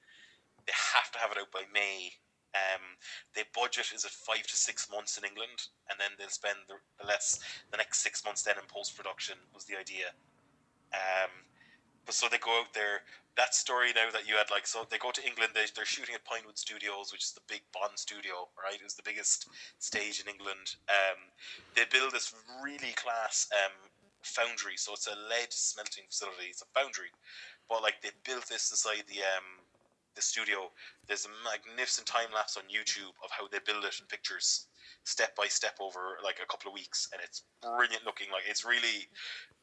They have to have it out by May. Um, the budget is at five to six months in England, and then they'll spend the, the less the next six months then in post production was the idea. Um, so they go out there. That story now that you had like so they go to England. They, they're shooting at Pinewood Studios, which is the big Bond studio, right? It was the biggest stage in England. Um, they build this really class um, foundry. So it's a lead smelting facility. It's a foundry, but like they built this inside the um, the studio. There's a magnificent time lapse on YouTube of how they build it in pictures, step by step over like a couple of weeks, and it's uh-huh. brilliant looking. Like it's really,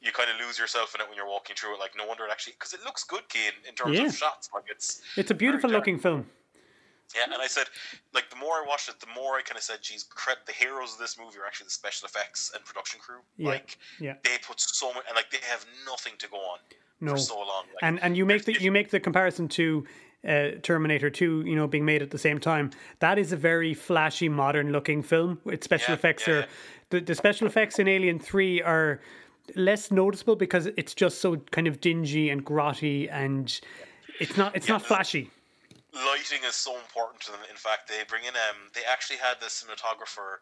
you kind of lose yourself in it when you're walking through it. Like no wonder it actually because it looks good, Cian, in terms Yeah. of shots. Like it's It's a beautiful looking film. yeah, and I said, like, the more I watched it, the more I kind of said, geez, credit the heroes of this movie are actually the special effects and production crew. Yeah, Like, yeah. they put so much, and like, they have nothing to go on No. for so long. Like, and and you make the if- you make the comparison to uh, Terminator 2, you know, being made at the same time. That is a very flashy, modern looking film. With special Yeah, effects yeah, are yeah. the the special effects in Alien 3 are less noticeable because it's just so kind of dingy and grotty and it's not it's not flashy. lighting is so important to them. In fact, they bring in um, they actually had the cinematographer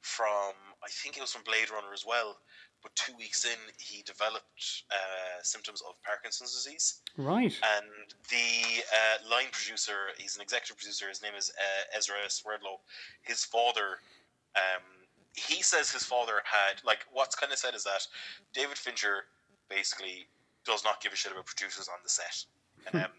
from I think it was from Blade Runner as well. But two weeks in, he developed uh, symptoms of Parkinson's disease. Right. and the uh, line producer, he's an executive producer. His name is uh, Ezra Swerdlow. His father, um, he says his father had like what's kind of said is that David Fincher basically does not give a shit about producers on the set. Um,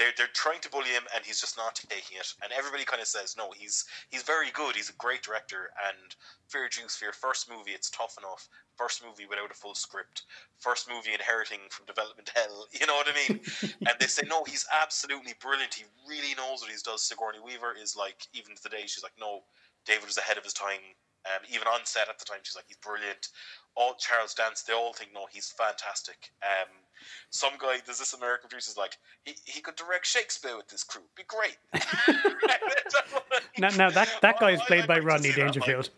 they're they're trying to bully him, and he's just not taking it. And everybody kind of says, no, he's he's very good. He's a great director. And Fair Juice for your first movie, it's tough enough. First movie without a full script. First movie inheriting from development hell. You know what I mean? and they say, no, he's absolutely brilliant. He really knows what he does. Sigourney Weaver is like, even to the day, she's like, no, David was ahead of his time. Um, even on set at the time, she's like, he's brilliant. All Charles Dance, they all think, no, he's fantastic. Um, some guy, there's this American producer's like, he, he could direct Shakespeare with this crew. Be great. Now, now that that guy is I- played I'd by Rodney see that, like, Dangerfield.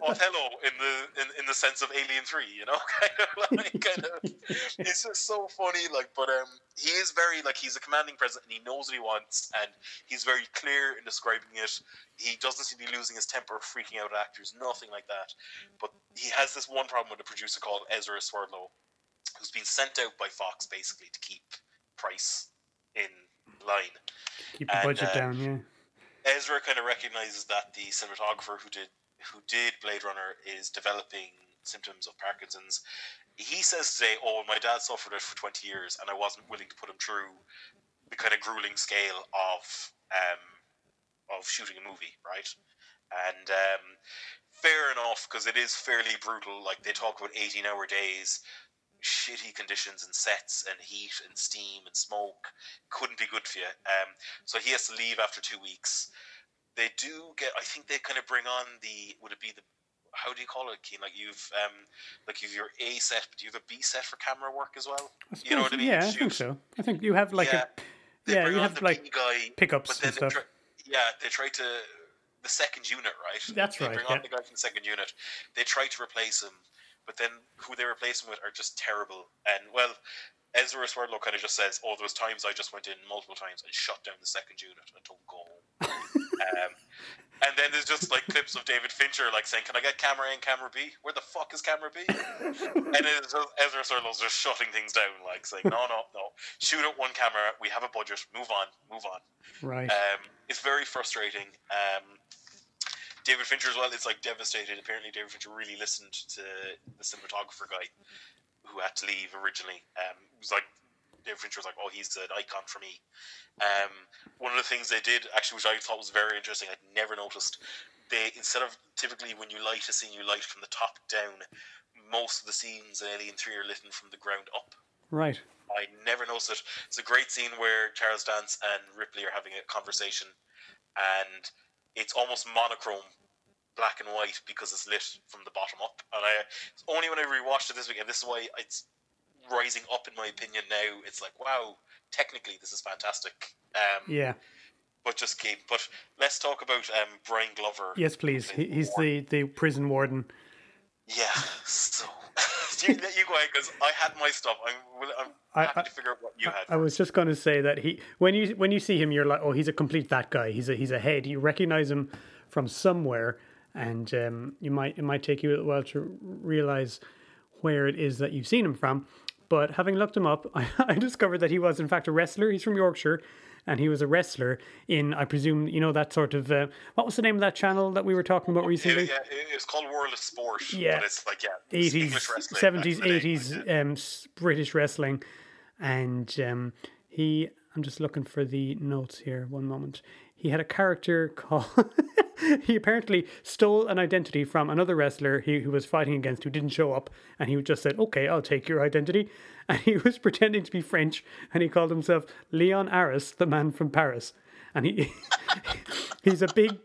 Othello in the in, in the sense of Alien Three, you know, kind of like kind of. It's just so funny, like, but um, he is very like he's a commanding president, and he knows what he wants, and he's very clear in describing it. He doesn't seem to be losing his temper, or freaking out at actors, nothing like that. But he has this one problem with a producer called Ezra Swerdlow, who's been sent out by Fox basically to keep price in line. Keep the and, budget uh, down, yeah. Ezra kind of recognizes that the cinematographer who did who did Blade Runner is developing symptoms of Parkinson's. He says today, "Oh, my dad suffered it for twenty years, and I wasn't willing to put him through the kind of grueling scale of um, of shooting a movie, right?" And um, fair enough, because it is fairly brutal. Like they talk about eighteen-hour days, shitty conditions and sets and heat and steam and smoke couldn't be good for you. Um, so he has to leave after two weeks. They do get. I think they kind of bring on the. Would it be the? How do you call it, Cian? Like you've um, like you've your A set, but you have a B set for camera work as well. I You know what I mean? Yeah, I think so. I think you have like Yeah. a They yeah, you have the like guy, pickups but then and they stuff. try, yeah, they try to the second unit, right? That's they right, Bring yeah. on the guy from the second unit. They try to replace him, but then who they replace him with are just terrible. And well, Ezra Swerdlow kind of just says, "Oh, there was times I just went in multiple times and shut down the second unit and told go um, and then there's just like clips of David Fincher like saying, "Can I get camera A and camera B? Where the fuck is camera B?" and just, Ezra Swerdlow's just shutting things down, like saying, "No, no, no, shoot at one camera. We have a budget. Move on, move on." Right. Um, it's very frustrating. Um, David Fincher as well is like devastated. Apparently, David Fincher really listened to the cinematographer guy who had to leave originally. Um, it was like David Fincher was like, "Oh, he's an icon for me." Um, one of the things they did actually, which I thought was very interesting, I'd never noticed. They instead of typically when you light a scene, you light from the top down. Most of the scenes in Alien Three are lit from the ground up. right. I never noticed it. It's a great scene where Charles Dance and Ripley are having a conversation, and it's almost monochrome, black and white, because it's lit from the bottom up. And I it's only when I rewatched it this weekend, this is why it's rising up in my opinion now. It's like, wow, technically this is fantastic. Um, Yeah. But just keep. But let's talk about um, Brian Glover. Yes, please. He, he's the, the prison warden. Yeah. So you, you go ahead because I had my stuff. I'm, I'm I- happy I- to figure out what you had. I was just going to say that he when you when you see him, you're like, oh, he's a complete that guy. He's a he's a head. You recognize him from somewhere, and um, you might it might take you a while to realize where it is that you've seen him from. But having looked him up, I, I discovered that he was in fact a wrestler. He's from Yorkshire, and he was a wrestler in I presume you know that sort of uh, what was the name of that channel that we were talking about Yeah, recently? yeah, it- it's called World of Sport. Yeah. but it's like yeah, eighties, English wrestling, seventies, back in the day, eighties, um, British wrestling, and um, he. I'm just looking for the notes here. One moment. He had a character called. he apparently stole an identity from another wrestler he, who was fighting against who didn't show up, and he just said, "Okay, I'll take your identity." And he was pretending to be French, and he called himself Leon Arras, the man from Paris, and he he's a big.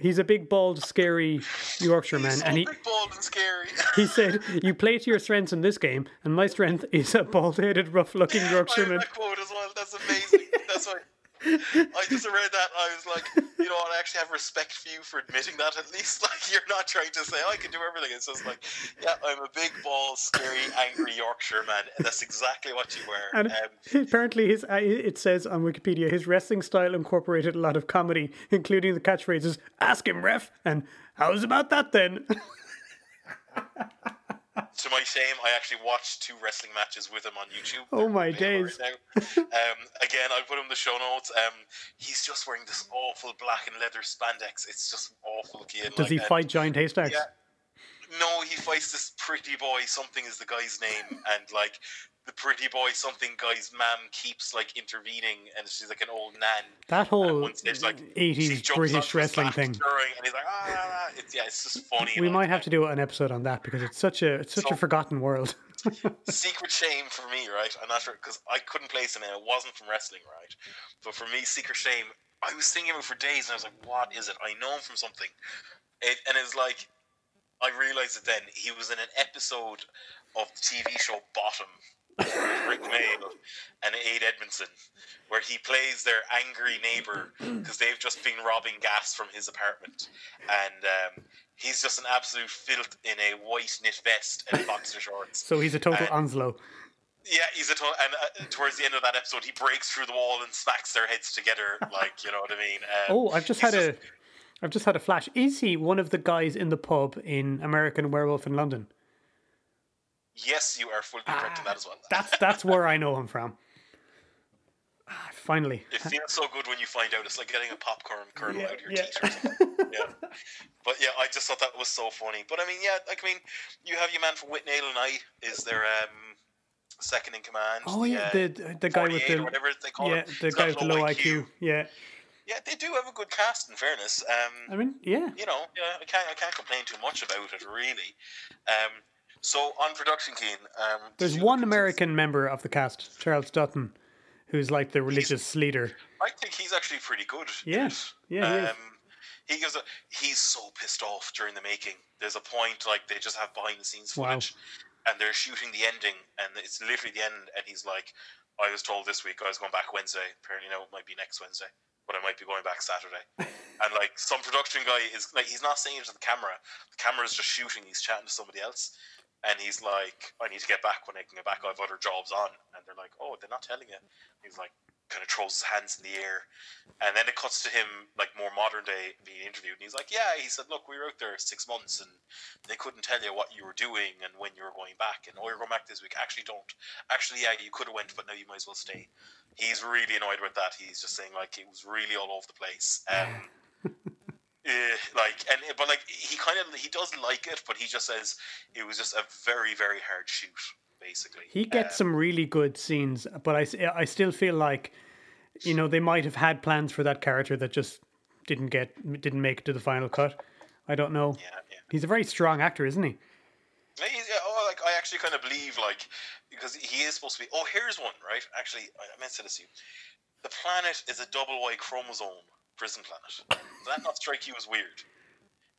He's a big, bald, scary Yorkshireman, He's so and he, big, bald and scary. he said, "You play to your strengths in this game, and my strength is a bald-headed, rough-looking Yorkshireman." that quote as well. That's amazing. That's why I just read that. I was like, you know what? I actually have respect for you for admitting that. At least, like, you're not trying to say "Oh, I can do everything. It's just like, yeah, I'm a big, bald, scary, angry Yorkshire man. And that's exactly what you were. And Um, apparently, his uh, it says on Wikipedia his wrestling style incorporated a lot of comedy, including the catchphrases "Ask him, ref" and "How's about that then?" to my shame, I actually watched two wrestling matches with him on YouTube. Oh, my days. right um, again, I'll put him in the show notes. Um, he's just wearing this awful black and leather spandex. It's just awful. Kid. Does he Like, and- fight giant haystacks? Yeah. No, he fights this pretty boy. Something is the guy's name, and like the pretty boy, something guy's mom keeps like intervening, and she's like an old nan. That whole stage, like, eighties British wrestling thing. during, and he's like, ah, ah, ah." It's, yeah, it's just funny. We might have to do an episode on that because it's such a it's such a forgotten world. secret shame for me, right? I'm not sure because I couldn't place him and it wasn't from wrestling, right? But for me, secret shame, I was thinking of it for days and I was like, what is it? I know him from something. It, and it was like, I realized it then. He was in an episode of the TV show Bottom Rik Mayall and Ade Edmondson, where he plays their angry neighbor because they've just been robbing gas from his apartment. And um, he's just an absolute filth in a white knit vest and boxer shorts. So he's a total Uh, Onslow. Yeah, he's a total. and uh, towards the end of that episode, he breaks through the wall and smacks their heads together, like you know what I mean. Um, Oh, I've just had a I've just had a flash. Is he one of the guys in the pub in American Werewolf in London? Yes, you are fully correct in that as well. That's that's where I know him from. Ah, finally. It feels so good when you find out. It's like getting a popcorn kernel Yeah, out of your yeah. teeth or something. yeah. But yeah, I just thought that was so funny. But I mean, yeah, like I mean, you have your man from Withnail and I is their um, second in command. Oh yeah, uh, the the guy with the whatever they call yeah it. the guy with the low IQ. Yeah, Yeah, they do have a good cast. In fairness, um, I mean yeah. you know, yeah, I can't I can't complain too much about it really. Um, so on production, Cian, um, There's one American member of the cast, Charles Dutton, who's like the religious leader. I think he's actually pretty good. in Yeah, yeah, he. Um, he gives a. He's so pissed off during the making. There's a point like they just have behind the scenes Wow. footage, and they're shooting the ending, and it's literally the end. And he's like, "I was told this week I was going back Wednesday. Apparently, now it might be next Wednesday, but I might be going back Saturday." and like some production guy is like, he's not saying it to the camera. The camera is just shooting. He's chatting to somebody else. And he's like, I need to get back when I can get back. I have other jobs on. And they're like, oh, they're not telling you. He's like, kind of throws his hands in the air. And then it cuts to him, like more modern day, being interviewed. And he's like, yeah, he said, look, we were out there six months and they couldn't tell you what you were doing and when you were going back. And oh, you're going back this week. Actually, don't. Actually, yeah, you could have went, but now you might as well stay. He's really annoyed with that. He's just saying, like, it was really all over the place. Um, Uh, like and but like he kind of he does like it, but he just says it was just a very very hard shoot, basically. He gets um, some really good scenes, but I, I still feel like you know they might have had plans for that character that just didn't get didn't make it to the final cut. I don't know. Yeah, yeah. He's a very strong actor, isn't he? He's, oh, like I actually kind of believe like because he is supposed to be. Oh, here's one right. Actually, I meant to say this to you. The planet is a double Y chromosome prison planet. That not strike you as weird?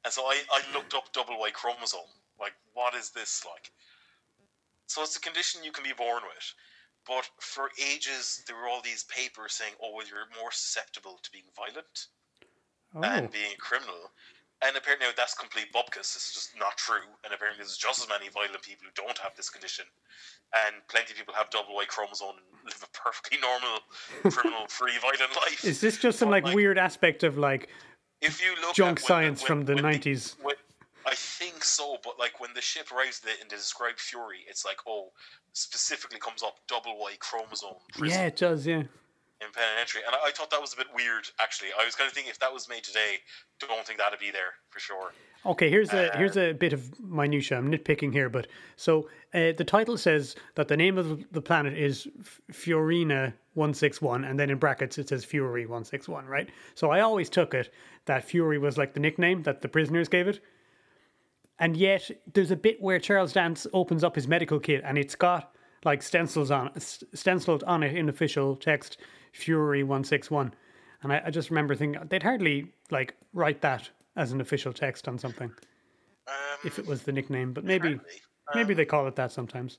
And so I, I looked up double Y chromosome. Like, what is this like? So it's a condition you can be born with. But for ages, there were all these papers saying, oh, well, you're more susceptible to being violent Oh, and being a criminal. And apparently that's complete bupkis. It's just not true. And apparently there's just as many violent people who don't have this condition. And plenty of people have double Y chromosome and live a perfectly normal, criminal-free, violent life. is this just some But, like, weird aspect of like if you look junk at when science when- from the 90s? I think so, but like when the ship arrives there and they describe Fury, it's like oh, specifically comes up double Y chromosome prison yeah, it does, yeah. In Pen and Entry, and I, I thought that was a bit weird. Actually, I was kind of thinking if that was made today, don't think that'd be there for sure. Okay, here's a here's a bit of minutia. I'm nitpicking here, but so uh, the title says that the name of the planet is Fiorina one six one, and then in brackets it says Fury one six one, right? So I always took it that Fury was like the nickname that the prisoners gave it, and yet there's a bit where Charles Dance opens up his medical kit, and it's got like stencils on stenciled on it in official text Fury one six one, and I, I just remember thinking they'd hardly like write that as an official text on something Um, if it was the nickname, but maybe apparently. maybe they call it that sometimes.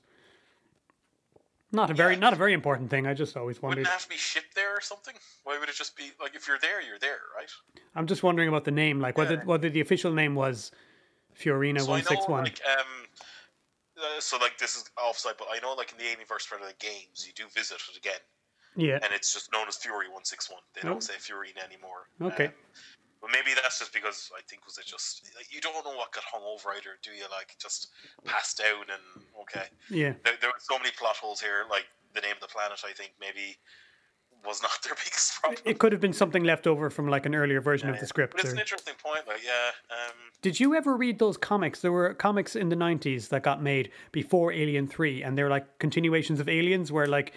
Not a very not a very important thing. I just always wondered. Wouldn't it have to be shipped there or something? Why would it just be like if you're there, you're there, right? I'm just wondering about the name, like whether Yeah. whether the official name was Fiorina one six one. um, uh, so like this is offside, but I know like in the Alienverse the games, you do visit it again, Yeah. and it's just known as Fury One Six One. They Oh. don't say Furina anymore. Okay. Um, but maybe that's just because I think was it just like, you don't know what got hung over either, do you? Like just passed down and okay. Yeah. There, there were so many plot holes here. Like the name of the planet, I think maybe was not their biggest problem. It could have been something left over from like an earlier version of the script. But it's or- an interesting point. Like yeah, um, Did you ever read those comics? There were comics in the 90s that got made before Alien 3, and they're like continuations of Aliens where like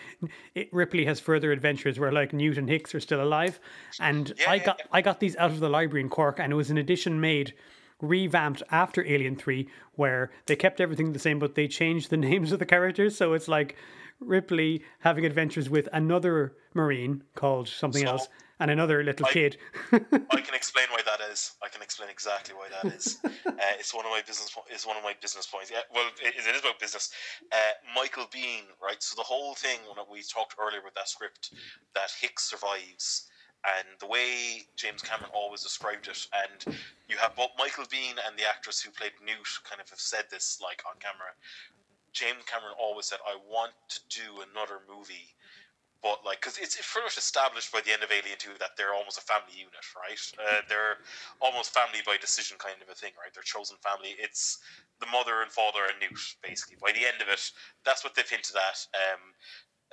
it, Ripley has further adventures where like Newt and Hicks are still alive. And Yeah, I got yeah. I got these out of the library in Cork, and it was an edition made revamped after Alien 3 where they kept everything the same but they changed the names of the characters so it's like Ripley having adventures with another marine called something So, else and another little I- kid I can explain why that is. I can explain exactly why that is. uh, it's one of my business. Po- it's one of my business points. Yeah, well, it, it is about business. Uh, Michael Biehn, right? So the whole thing when we talked earlier with that script, that Hicks survives, and the way James Cameron always described it, and you have both Michael Biehn and the actress who played Newt kind of have said this like on camera. James Cameron always said, "I want to do another movie." but like because it's, it's pretty much established by the end of Alien Two that they're almost a family unit, right? Uh, they're almost family by decision kind of a thing, right? They're chosen family. It's the mother and father and Newt, basically. By the end of it, that's what they've hinted at. Um,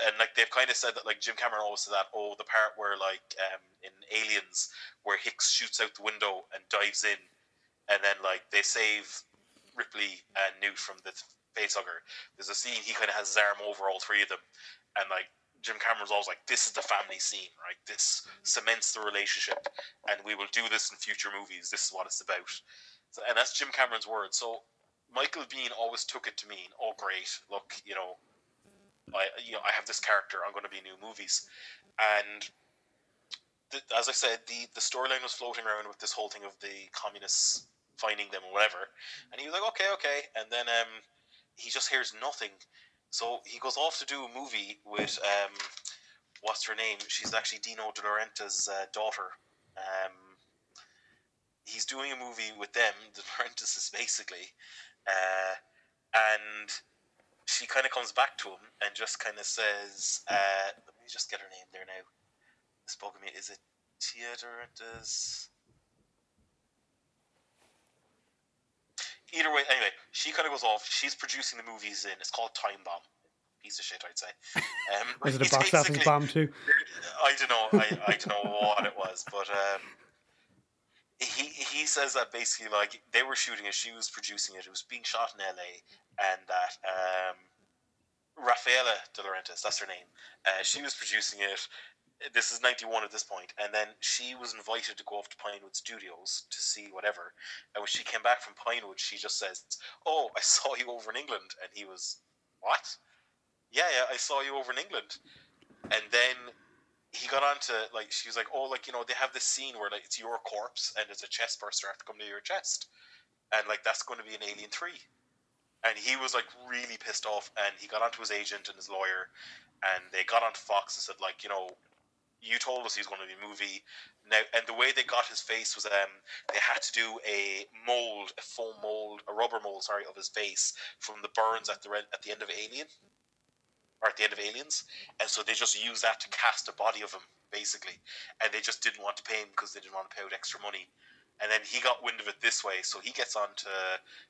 and like they've kind of said that, like Jim Cameron always said that. Oh, the part where like um, in Aliens, where Hicks shoots out the window and dives in, and then like they save Ripley and Newt from the facehugger. There's a scene he kind of has his arm over all three of them, and like Jim Cameron's always like, "This is the family scene, right? This cements the relationship, and we will do this in future movies. This is what it's about." So, and that's Jim Cameron's word. So Michael Biehn always took it to mean, "Oh, great! Look, you know, I you know I have this character. I'm going to be new movies," and as I said, the the storyline was floating around with this whole thing of the communists finding them or whatever, and he was like, "Okay, okay," and then um, he just hears nothing. So he goes off to do a movie with um, what's her name? She's actually Dino De Laurentiis' uh, daughter. Um, he's doing a movie with them. De Laurentiis is basically, uh, and she kind of comes back to him and just kind of says, uh, "Let me just get her name there now." Bugging me. Is it Theater? Does either way, anyway, she kind of goes off. She's producing the movies in. It's called Time Bomb. Piece of shit, I'd say. Um, Was it a box office bomb too? I don't know. I, I don't know what it was, but um, he he says that basically like they were shooting it, she was producing it. It was being shot in L.A. and that um, Raffaella De Laurentiis, that's her name. Uh, she was producing it. This is ninety one at this point, and then she was invited to go off to Pinewood Studios to see whatever. And when she came back from Pinewood, she just says, "Oh, I saw you over in England," and he was, "What?" Yeah, yeah, I saw you over in England. And then he got on to like she was like, oh, like you know they have this scene where like it's your corpse and it's a chest burster after coming to your chest, and like that's going to be an Alien Three, and he was like really pissed off, and he got onto his agent and his lawyer, and they got onto Fox and said like you know. You told us he's going to be a movie. Now, and the way they got his face was um they had to do a mold, a foam mold, a rubber mold, sorry, of his face from the burns at the at the end of Alien. Or at the end of Aliens, and so they just used that to cast a body of him, basically, and they just didn't want to pay him because they didn't want to pay out extra money. And then he got wind of it this way, so he gets on to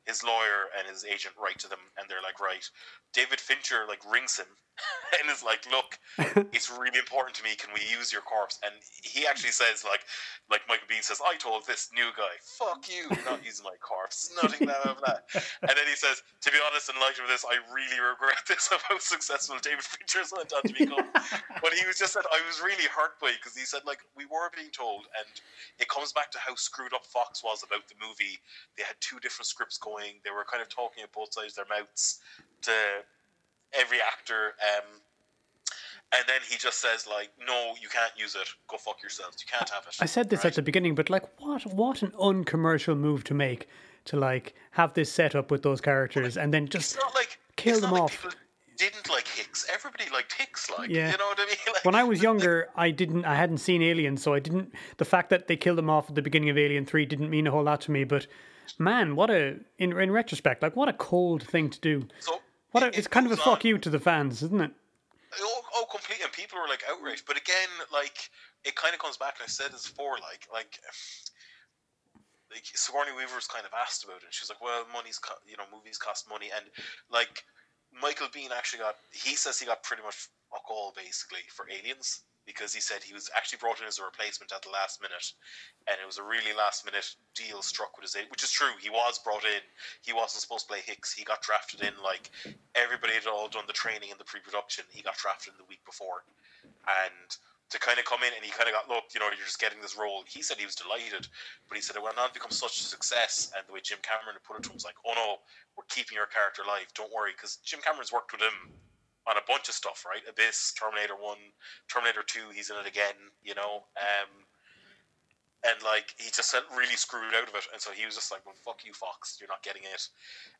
his lawyer and his agent write to them, and they're like, right, David Fincher like rings him and is like, look, it's really important to me. Can we use your corpse? And he actually says like, like Michael Biehn says, I told this new guy, fuck you, you're not using my corpse, nothing, blah blah blah. And then he says, to be honest, in light of this, I really regret this of how successful David Fincher's went on to become. but he was just said, I was really hurt by because he said like we were being told, and it comes back to how screwed up Fox was about the movie. They had two different scripts going. They were kind of talking at both sides of their mouths to every actor. Um, and then he just says like, "No, you can't use it. Go fuck yourselves. You can't have it." I said this Right? at the beginning, but like, what what an uncommercial move to make to like have this set up with those characters and then just It's not like kill them not off. People didn't like Hicks. Everybody liked Hicks. Like, Yeah. you know what I mean? Like, when I was younger, I didn't, I hadn't seen Alien, so I didn't. The fact that they killed him off at the beginning of Alien Three didn't mean a whole lot to me. But man, what a in in retrospect, like what a cold thing to do. so What a, it- it's it kind of a fuck on. you to the fans, isn't it? Oh, oh, completely. And people were like outraged. But again, like it kind of comes back. And I said this before. Like, like, like Sigourney Weaver's kind of asked about it. She was like, "Well, money's co- you know, movies cost money." And like Michael Biehn actually got. He says he got pretty much fuck all basically for Aliens because he said he was actually brought in as a replacement at the last minute, and it was a really last minute deal struck with his agent, which is true. He was brought in. He wasn't supposed to play Hicks. He got drafted in like everybody had all done the training and the pre-production. He got drafted in the week before, and to kind of come in and he kind of got look, you know, you're just getting this role. He said he was delighted, but he said it went on to become such a success, and the way Jim Cameron put it to him was like, oh no, we're keeping your character alive. Don't worry, because Jim Cameron's worked with him on a bunch of stuff, right? Abyss, Terminator One, Terminator Two. He's in it again, you know. Um, and like he just felt really screwed out of it, and so he was just like, "Well, fuck you, Fox, you're not getting it."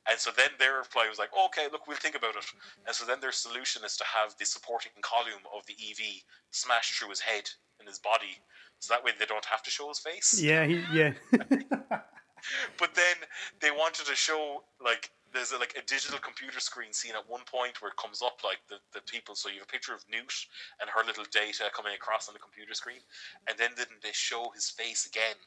And so then their reply was like, "Okay, look, we'll think about it." And so then their solution is to have the supporting column of the EV smashed through his head and his body, so that way they don't have to show his face. Yeah, he, yeah. But then they wanted to show like there's a, like a digital computer screen scene at one point where it comes up like the, the people. So you have a picture of Newt and her little data coming across on the computer screen, and then didn't they show his face again?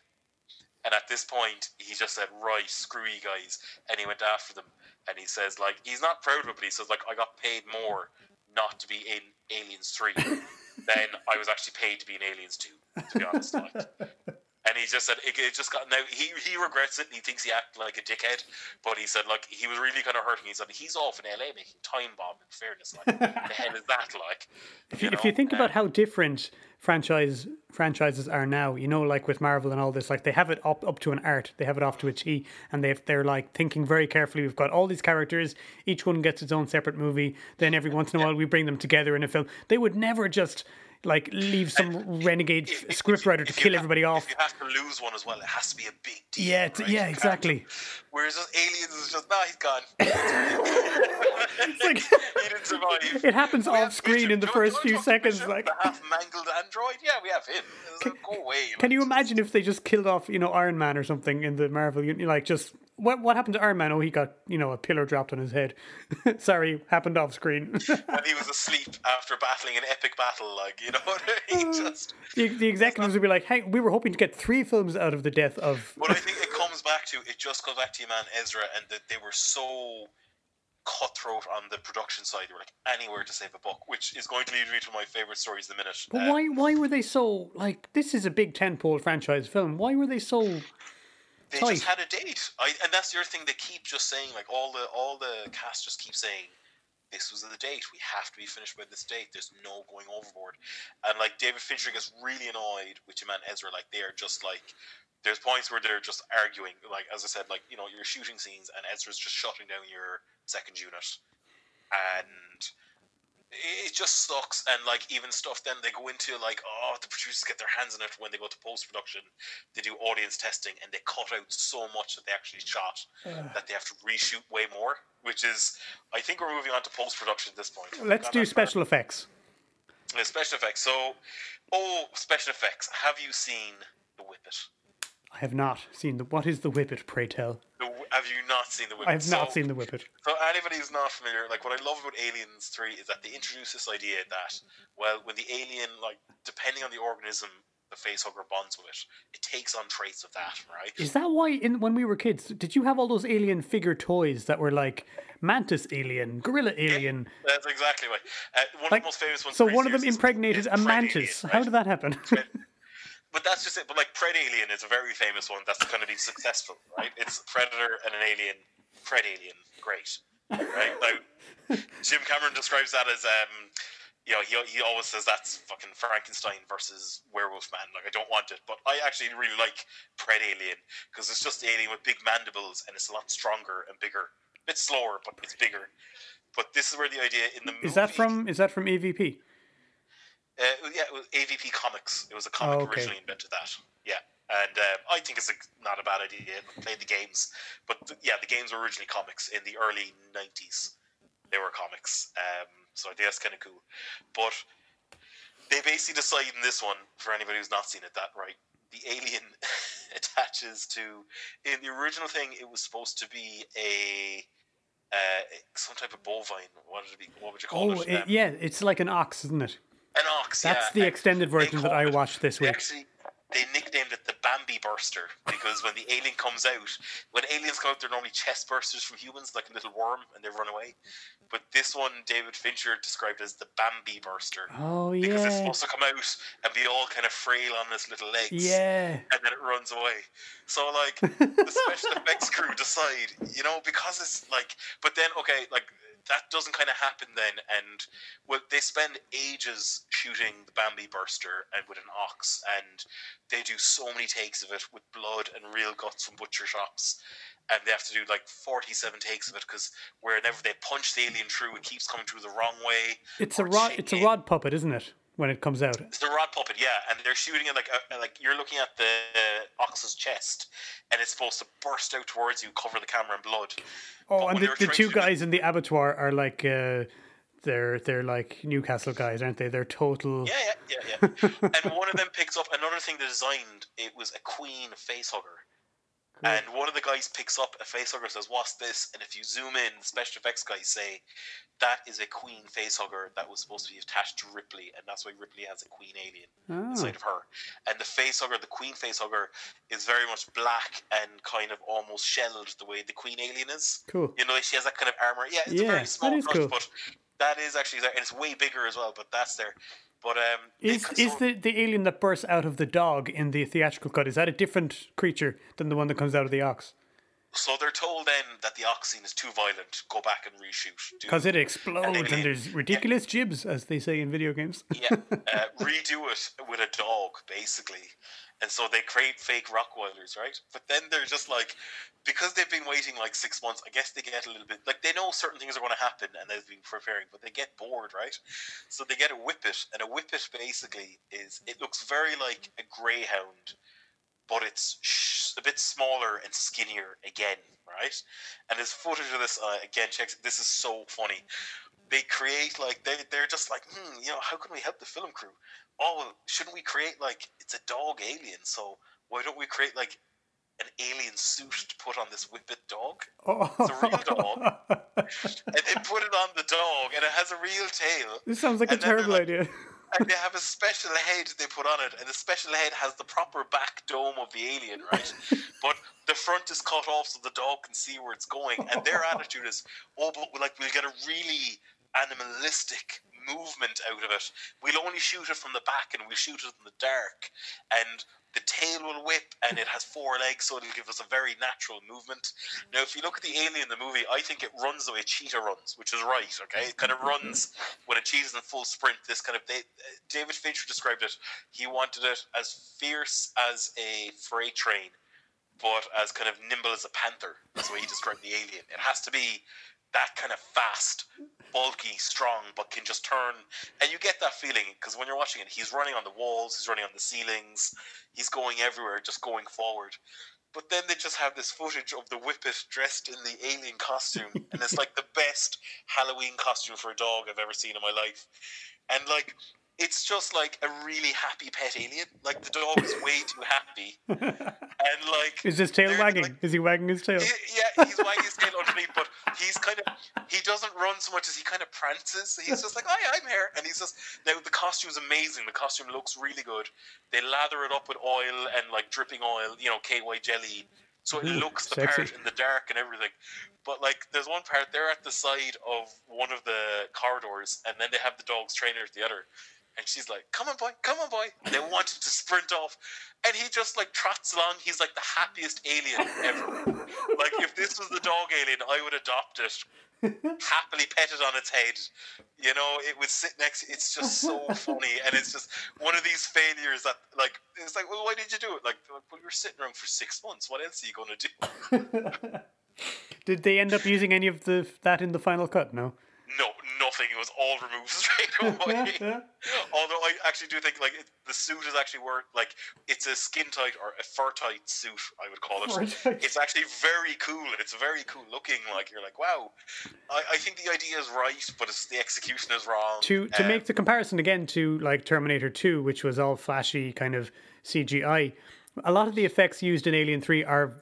And at this point, he just said, "Right, screw you guys," and he went after them. And he says, like, he's not proud of it, but he says, like, I got paid more not to be in Aliens Three than I was actually paid to be in Aliens Two. To be honest, like. And he just said it, it just got now he he regrets it and he thinks he acted like a dickhead, but he said like he was really kind of hurting. He said he's off in LA making time bomb. In fairness, like the hell is that like? If you, if you think about uh, how different franchise franchises are now, you know, like with Marvel and all this, like they have it up up to an art, they have it off to a T, and they they're like thinking very carefully. We've got all these characters, each one gets its own separate movie. Then every once in a while we bring them together in a film. They would never just like leave some renegade If- if- scriptwriter to you kill have- everybody off. If you have to lose one as well, it has to be a big deal. Yeah, right? yeah, exactly. Whereas those aliens is just nah, he's gone. like- he didn't survive. It happens We off screen Bishop. in the Do first few want to talk to seconds. Bishop, Like, the half mangled android. Yeah, we have him. It's like, Go away. can you imagine if they just killed off, you know, Iron Man or something in the Marvel? uni- Like, just what what happened to Iron Man? Oh, he got you know a pillar dropped on his head. Sorry, happened off screen. and he was asleep after battling an epic battle, like you know, what I mean? just. the, the executives would be like, "Hey, we were hoping to get three films out of the death of." But I think it comes back to it. Just goes back to your man Ezra, and that they were so cutthroat on the production side. They were like anywhere to save a buck, which is going to lead me to my favorite stories The minute. But Uh, why why were they so like? This is a big tentpole franchise film. Why were they so? They tight. just had a date. I, and that's the other thing they keep just saying. Like all the all the cast just keep saying, "This was the date. We have to be finished by this date. There's no going overboard." And like David Fincher gets really annoyed with your man Ezra. Like they are just like. There's points where they're just arguing, like as I said, like you know, you're shooting scenes, and Ezra's just shutting down your second unit, and it just sucks. And like even stuff, then they go into like, oh, the producers get their hands on it when they go to post production. They do audience testing, and they cut out so much that they actually shot that they have to reshoot way more. Which is, I think we're moving on to post production at this point. Let's do special effects. Uh, special effects. So, oh, special effects. Have you seen the Whippet? I have not seen the. What is the Whippet? Pray tell. The, have you not seen the Whippet? I have not So- seen the Whippet. So anybody who's not familiar, like what I love about Aliens Three is that they introduce this idea that, well, when the alien, like depending on the organism the facehugger bonds with, it takes on traits of that, right? Is that why in when we were kids, did you have all those alien figure toys that were like mantis alien, gorilla alien? That's exactly right. Uh, one Like, of the most famous ones. so one of them impregnated a mantis. Alien, How did that happen? But that's just it. But like Pred Alien is a very famous one that's going to be successful, right? It's predator and an alien. Pred Alien, great, right? Like Jim Cameron describes that as, um, you know, he he always says that's fucking Frankenstein versus Werewolf Man. Like I don't want it, but I actually really like Pred Alien because it's just alien with big mandibles and it's a lot stronger and bigger. A bit slower, but it's bigger. But this is where the idea in the movie Is that from? Is that from AVP? Uh, yeah, it was AVP Comics. It was a comic Oh, okay. originally invented that. Yeah, and um, I think it's a, not a bad idea. Played the games, but th- yeah, the games were originally comics in the early '90s. They were comics, um, so I think that's kind of cool. But they basically decide in this one, for anybody who's not seen it, that right, the alien attaches to. In the original thing, it was supposed to be a. Uh, some type of bovine. What would it be? What would you call Oh, it? it, Um, yeah, it's like an ox, isn't it? That's yeah. the extended version that I watched this week. Actually, they nicknamed it the Bambi Burster because when the alien comes out, when aliens come out, they're normally chest bursters from humans, like a little worm, and they run away. But this one, David Fincher described as the Bambi Burster Oh because it's yeah, supposed to come out and be all kind of frail on its little legs. yeah. And then it runs away. So like the special effects crew decide, you know, because it's like, but then okay, like that doesn't kind of happen then, and well, they spend ages shooting the Bambi burster and with an ox, and they do so many takes of it with blood and real guts from butcher shops, and they have to do like forty-seven takes of it because whenever they punch the alien through, it keeps coming through the wrong way. It's a rod. It's a rod puppet, isn't it? When it comes out. It's the rod puppet, yeah, and they're shooting it like a, like you're looking at the uh, ox's chest, and it's supposed to burst out towards you, cover the camera in blood. Oh, But and the, the two to do the- guys in the abattoir are like uh, they're they're like Newcastle guys, aren't they? They're total. Yeah, yeah, yeah, yeah. and one of them picks up another thing they designed. It was a queen facehugger. And one of the guys picks up a facehugger, says, "What's this?" And if you zoom in, the special effects guys say that is a queen facehugger that was supposed to be attached to Ripley, and that's why Ripley has a queen alien Ah. inside of her. And the facehugger, the queen facehugger, is very much black and kind of almost shelled the way the queen alien is. Cool. You know, she has that kind of armor. Yeah, it's Yeah, a very small brush, cool. but that is actually there, and it's way bigger as well. But that's there. But um, Is is the, the alien that bursts out of the dog in the theatrical cut is that a different creature than the one that comes out of the ox? so they're told then that the ox scene is too violent. Go back and reshoot. Because it explodes and alien. there's ridiculous gibs, as they say in video games. yeah, uh, redo it with a dog, basically. And so they create fake Rottweilers, right? But then they're just like, because they've been waiting like six months, I guess they get a little bit, like they know certain things are going to happen and they've been preparing, but they get bored, right? So they get a whippet, and a whippet basically is, it looks very like a greyhound, but it's sh- a bit smaller and skinnier again, right? And there's footage of this, uh, again, checks, this is so funny they create like they they're just like hmm, you know how can we help the film crew? Oh, well, shouldn't we create like it's a dog alien? So why don't we create like an alien suit to put on this whippet dog. Oh. It's a real dog. and they put it on the dog, and it has a real tail. This sounds like a And they're terrible like- idea. And they have a special head they put on it, and the special head has the proper back dome of the alien, right? but the front is cut off so the dog can see where it's going. And their attitude is, oh, but like we'll get a really animalistic movement out of it. We'll only shoot it from the back, and we'll shoot it in the dark. And the tail will whip, and it has four legs, so it'll give us a very natural movement. Now, if you look at the alien in the movie, I think it runs the way a cheetah runs, which is right. Okay, it kind of runs when a cheetah's in full sprint. This kind of they, David Fincher described it. He wanted it as fierce as a freight train, but as kind of nimble as a panther. That's the way he described the alien. It has to be that kind of fast, bulky, strong, but can just turn. And you get that feeling because when you're watching it, he's running on the walls, he's running on the ceilings, he's going everywhere, just going forward. But then they just have this footage of the Whippet dressed in the alien costume, and it's like the best Halloween costume for a dog I've ever seen in my life. And like, it's just like a really happy pet alien. Like the dog is way too happy, and like Is his tail wagging? like- Is he wagging his tail? he- yeah, he's wagging his tail underneath, but he's kind of he doesn't run so much as he kind of prances. He's just like, "Hi, I'm here," and he's just now the costume's amazing. The costume looks really good. They lather it up with oil and like dripping oil, you know, KY jelly, so it Ooh, looks the sexy. part in the dark and everything. But like, there's one part they're at the side of one of the corridors, and then they have the dog's trainer at the other. And she's like, "Come on, boy! Come on, boy!" And they wanted to sprint off, and he just like trots along. He's like the happiest alien ever. like if this was the dog alien, I would adopt it, happily pet it on its head. You know, it would sit next. It's just so funny, and it's just one of these failures that like it's like, well, why did you do it? Like, well, you were sitting around for six months. What else are you going to do? Did they end up using any of the that in the final cut? No. No, nothing. It was all removed straight away. Although I actually do think like it, the suit is actually worth like it's a skin tight or a fur tight suit. I would call it. It's actually very cool. It's very cool looking. Like you're like, wow. I, I think the idea is right, but it's the execution is wrong. to to Um, make the comparison again to like Terminator 2, which was all flashy kind of CGI, a lot of the effects used in Alien 3 are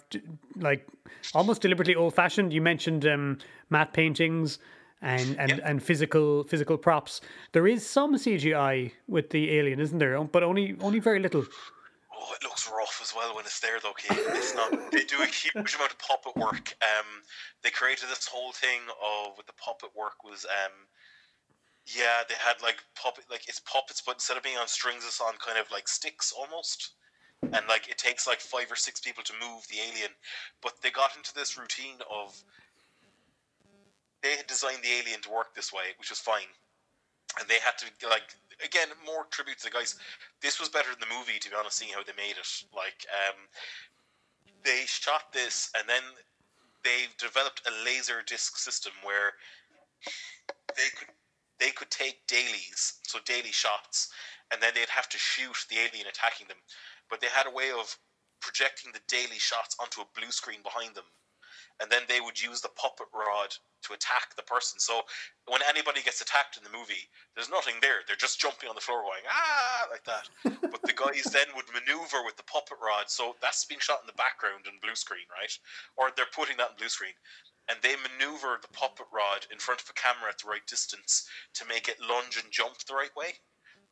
like almost deliberately old fashioned. You mentioned um, matte paintings and and, and physical physical props. There is some CGI with the alien, isn't there? But only only very little. Oh, it looks rough as well when it's there, though. Kate. It's not. They do a huge amount of puppet work. Um, they created this whole thing of with the puppet work was um, yeah, they had like puppet, like it's puppets, but instead of being on strings, it's on kind of like sticks almost. And like it takes like five or six people to move the alien, but they got into this routine of they had designed the alien to work this way, which was fine and they had to like again more tribute to the guys. This was better than the movie, to be honest. Seeing how they made it, like um, they shot this, and then they developed a laser disc system where they could they could take dailies, so daily shots, and then they'd have to shoot the alien attacking them. But they had a way of projecting the daily shots onto a blue screen behind them and then they would use the puppet rod to attack the person. So when anybody gets attacked in the movie, there's nothing there. They're just jumping on the floor going, ah, like that. but the guys then would maneuver with the puppet rod. So that's being shot in the background in blue screen, right? Or they're putting that in blue screen. And they maneuver the puppet rod in front of a camera at the right distance to make it lunge and jump the right way.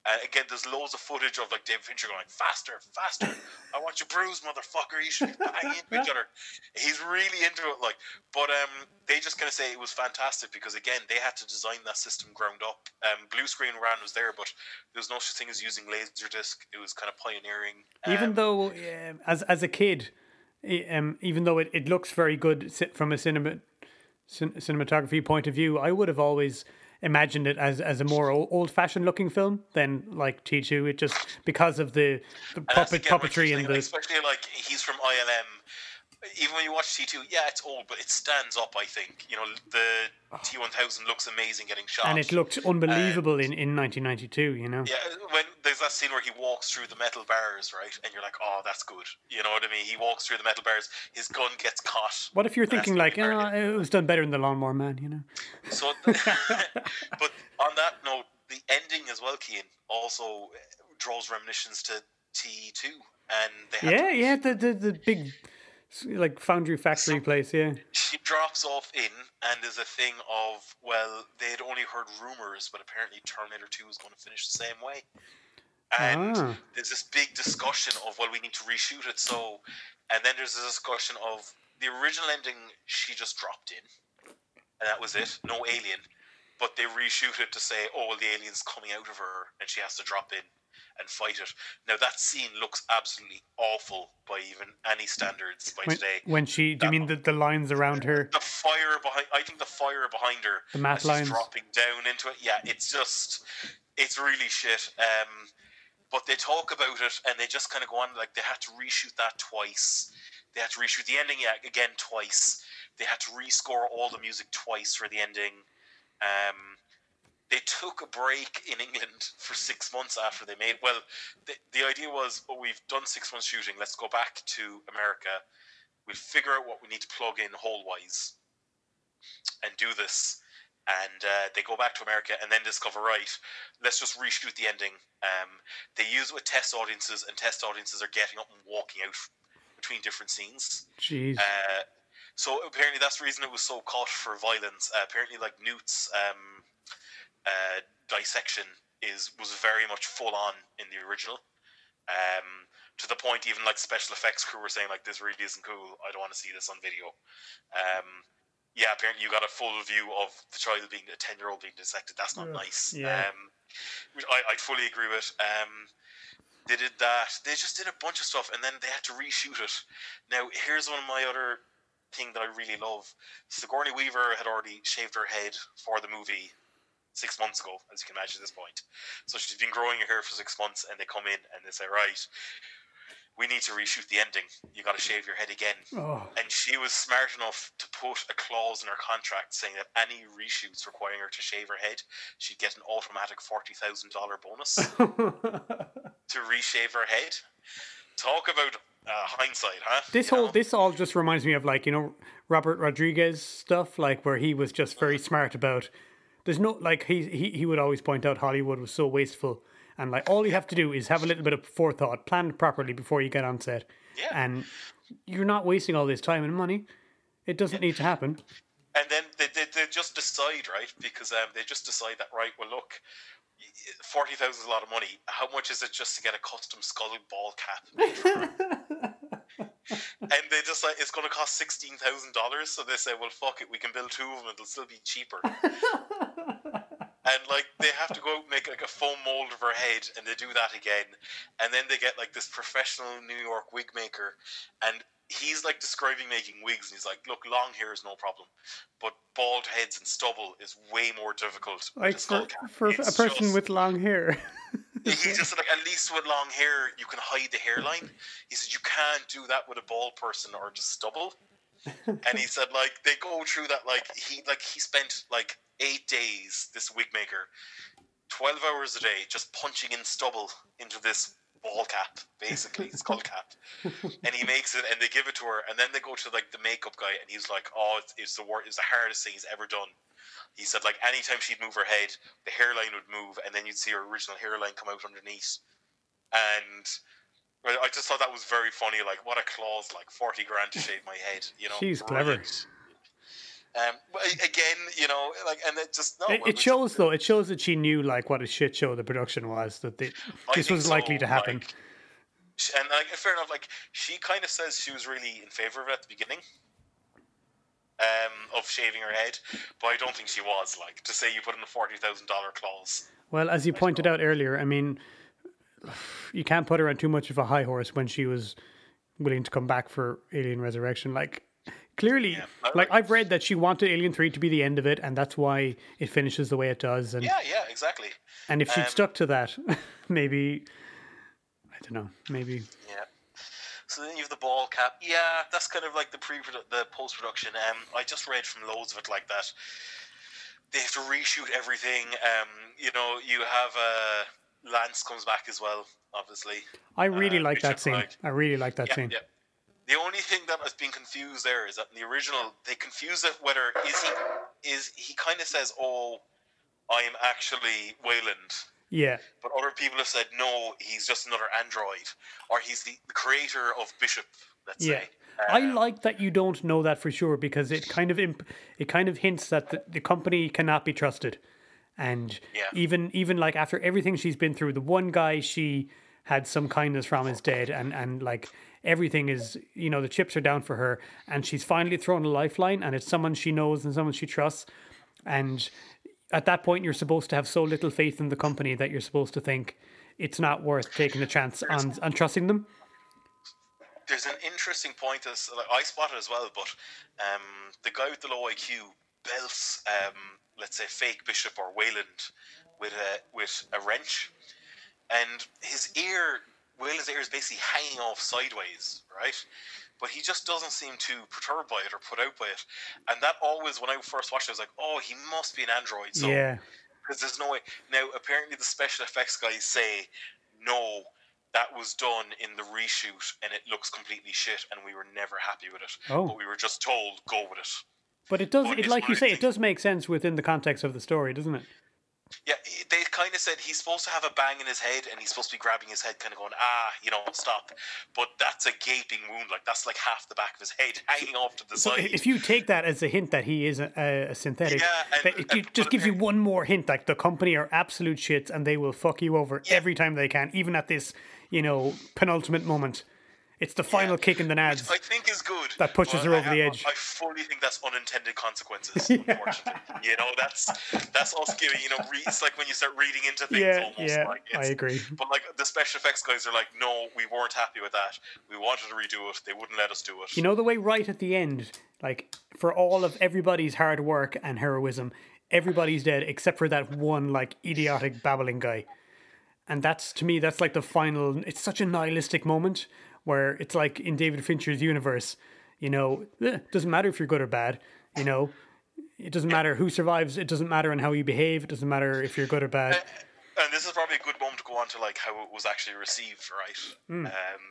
And again, there's loads of footage of like David Fincher going faster, faster. I want you bruised, motherfucker. You should into each other. He's really into it. Like, but um, they just kind of say it was fantastic because again, they had to design that system ground up. Um, blue screen ran was there, but there was no such thing as using laserdisc. It was kind of pioneering. Even Um, though, um, as as a kid, um, even though it, it looks very good from a cinema cin- cinematography point of view, I would have always imagined it as, as a more old fashioned looking film than like T two. It just because of the, the puppet again what you're puppetry and the especially like he's from ILM. Even when you watch T two, yeah, it's old, but it stands up. I think you know the ah. T one thousand looks amazing getting shot, and it looked unbelievable in, in 1992. You know, Yeah, uh, when there's that scene where he walks through the metal bars, right, and you're like, oh, that's good. You know what I mean? He walks through the metal bars. His gun gets caught. what if you're thinking like, oh, yeah. it was done better than the Lawnmower Man? You know, So, but on that note, the ending as well, Cian, also uh, draws reminiscence to T two, and they had yeah, to, yeah, the the, the big like foundry factory So- place. Yeah. she drops off in, and there's a thing of well, they'd only heard rumors, but apparently Terminator Two is going to finish the same way. And Ah. there's this big discussion of well, we need to reshoot it. So, and then there's a discussion of the original ending. She just dropped in, and that was it. No alien, but they reshoot it to say, oh, well, the alien's coming out of her, and she has to drop in and fight it. Now that scene looks absolutely awful by even any standards by When, today. when she, do you mean the, the lines around her? The fire behind, I think the fire behind her, The as lines. dropping down into it. Yeah, it's just, it's really shit. Um, but they talk about it and they just kind of go on like they had to reshoot that twice. They had to reshoot the ending yeah, again twice. They had to rescore all the music twice for the ending. Um, they took a break in England for six months after they made. Well, the, the idea was, oh, we've done six months shooting. Let's go back to America. We'll figure out what we need to plug in hole wise and do this. And uh, they go back to America and then discover, right, let's just reshoot the ending. Um, they use it with test audiences, and test audiences are getting up and walking out between different scenes. Jeez. Uh, so apparently that's the reason it was so caught for violence. Uh, apparently, like Newt's um, uh, dissection is was very much full on in the original. Um, to the point, even like special effects crew were saying like this really isn't cool. I don't want to see this on video. Um, yeah, apparently you got a full view of the child being a ten year old being dissected. That's not nice. yeah. Um, which I I fully agree with. Um, they did that. They just did a bunch of stuff, and then they had to reshoot it. Now, here's one of my other thing that I really love. Sigourney Weaver had already shaved her head for the movie six months ago, as you can imagine at this point. So she's been growing her hair for six months, and they come in and they say, right, we need to reshoot the ending. You got to shave your head again. oh. And she was smart enough to put a clause in her contract saying that any reshoots requiring her to shave her head, she'd get an automatic forty thousand dollar bonus to reshave her head. Talk about uh, hindsight, huh? this You whole know? this all just reminds me of like you know Robert Rodriguez stuff, like where he was just very smart about. There's no like he he he would always point out Hollywood was so wasteful, and like all you have to do is have a little bit of forethought, plan it properly before you get on set, Yeah. and you're not wasting all this time and money. It doesn't need to happen. and then they, they, they just decide, right? Because um, they just decide that, right? Well, look, forty thousand is a lot of money. How much is it just to get a custom skull ball cap? and they just like it's going to cost sixteen thousand dollars. So they say, well, fuck it, we can build two of them; it'll still be cheaper. and like they have to go out and make like a foam mold of her head, and they do that again, and then they get like this professional New York wig maker, and he's like describing making wigs, and he's like, look, long hair is no problem, but bald heads and stubble is way more difficult. with Like a for, for a person just- with long hair. he just said like at least with long hair you can hide the hairline. He said you can't do that with a bald person or just stubble. and he said like they go through that like he like he spent like eight days this wig maker, twelve hours a day just punching in stubble into this ball cap, basically skull cap, and he makes it and they give it to her and then they go to like the makeup guy and he's like oh it's, it's the wor- it's the hardest thing he's ever done. He said like anytime she'd move her head, the hairline would move, and then you'd see her original hairline come out underneath. And I I just thought that was very funny. Like, what a clause! Like forty grand to shave my head. You know, She's clever. Um, again, you know, like, and it just no. It, it shows though. It shows that she knew like what a shit show the production was. That they, this was so, likely to happen. like, and like, fair enough. Like, she kind of says she was really in favor of it at the beginning. Um, of shaving her head, but I don't think she was. Like to say you put in a forty thousand dollar clause. Well, as you pointed out earlier, I mean, you can't put her on too much of a high horse when she was willing to come back for Alien Resurrection. Like, clearly, Yeah, like I've read that she wanted Alien Three to be the end of it, and that's why it finishes the way it does. And Yeah, yeah, exactly. and if she'd um, stuck to that, maybe I don't know, maybe Yeah. So then you have the ball cap. Yeah, that's kind of like the pre the post production. Um, I just read from loads of it like that. They have to reshoot everything. Um, you know, you have uh, Lance comes back as well, obviously. I really Uh, like that scene. I really like that Yeah, scene. yeah. The only thing that has been confused there is that in the original they confuse it whether is he is he kind of says, "Oh, I am actually Wayland," Yeah. But other people have said no, he's just another android, or he's the, the creator of Bishop. Let's Yeah. say. I Um, like that you don't know that for sure because it kind of imp- it kind of hints that the, the company cannot be trusted, and Yeah. even even like after everything she's been through, the one guy she had some kindness from is dead, and and like everything is you know the chips are down for her, and she's finally thrown a lifeline, and it's someone she knows and someone she trusts, and at that point you're supposed to have so little faith in the company that you're supposed to think it's not worth taking a chance on on trusting them. there's an interesting point as like, I spotted as well, but um, the guy with the low IQ belts, um, let's say, fake Bishop or Wayland with a with a wrench, and his ear, Wayland's ear is basically hanging off sideways, right? But he just doesn't seem too perturbed by it or put out by it, and that always, when I first watched, it, I was like, oh, he must be an android. So yeah. because there's no way. Now, apparently, the special effects guys say no, that was done in the reshoot, and it looks completely shit, and we were never happy with it. Oh. But we were just told go with it. But it does, But it, like you say, it does make sense within the context of the story, doesn't it? Yeah, they kind of said he's supposed to have a bang in his head, and he's supposed to be grabbing his head, kind of going, ah, you know, stop. But that's a gaping wound, like that's like half the back of his head hanging off to the So side. if you take that as a hint that he is a, a, synthetic, Yeah, and- it and- just gives you one more hint. Like the company are absolute shits, and they will fuck you over Yeah. every time they can, even at this, you know, penultimate moment. It's the final kick in the nads. Which I think is good. That pushes her over I, the edge. I fully think that's unintended consequences. Unfortunately, you know that's that's us giving. You know, re- it's like when you start reading into things. yeah, almost, yeah, like, I agree. But like the special effects guys are like, no, we weren't happy with that. We wanted to redo it. They wouldn't let us do it. You know the way right at the end, like for all of everybody's hard work and heroism, everybody's dead except for that one like idiotic babbling guy. And that's to me that's like the final it's such a nihilistic moment where it's like in David Fincher's universe, you know, eh, doesn't matter if you're good or bad, you know. It doesn't matter who survives, it doesn't matter in how you behave, it doesn't matter if you're good or bad. and this is probably a good moment to go on to like how it was actually received, right? Hmm. Um,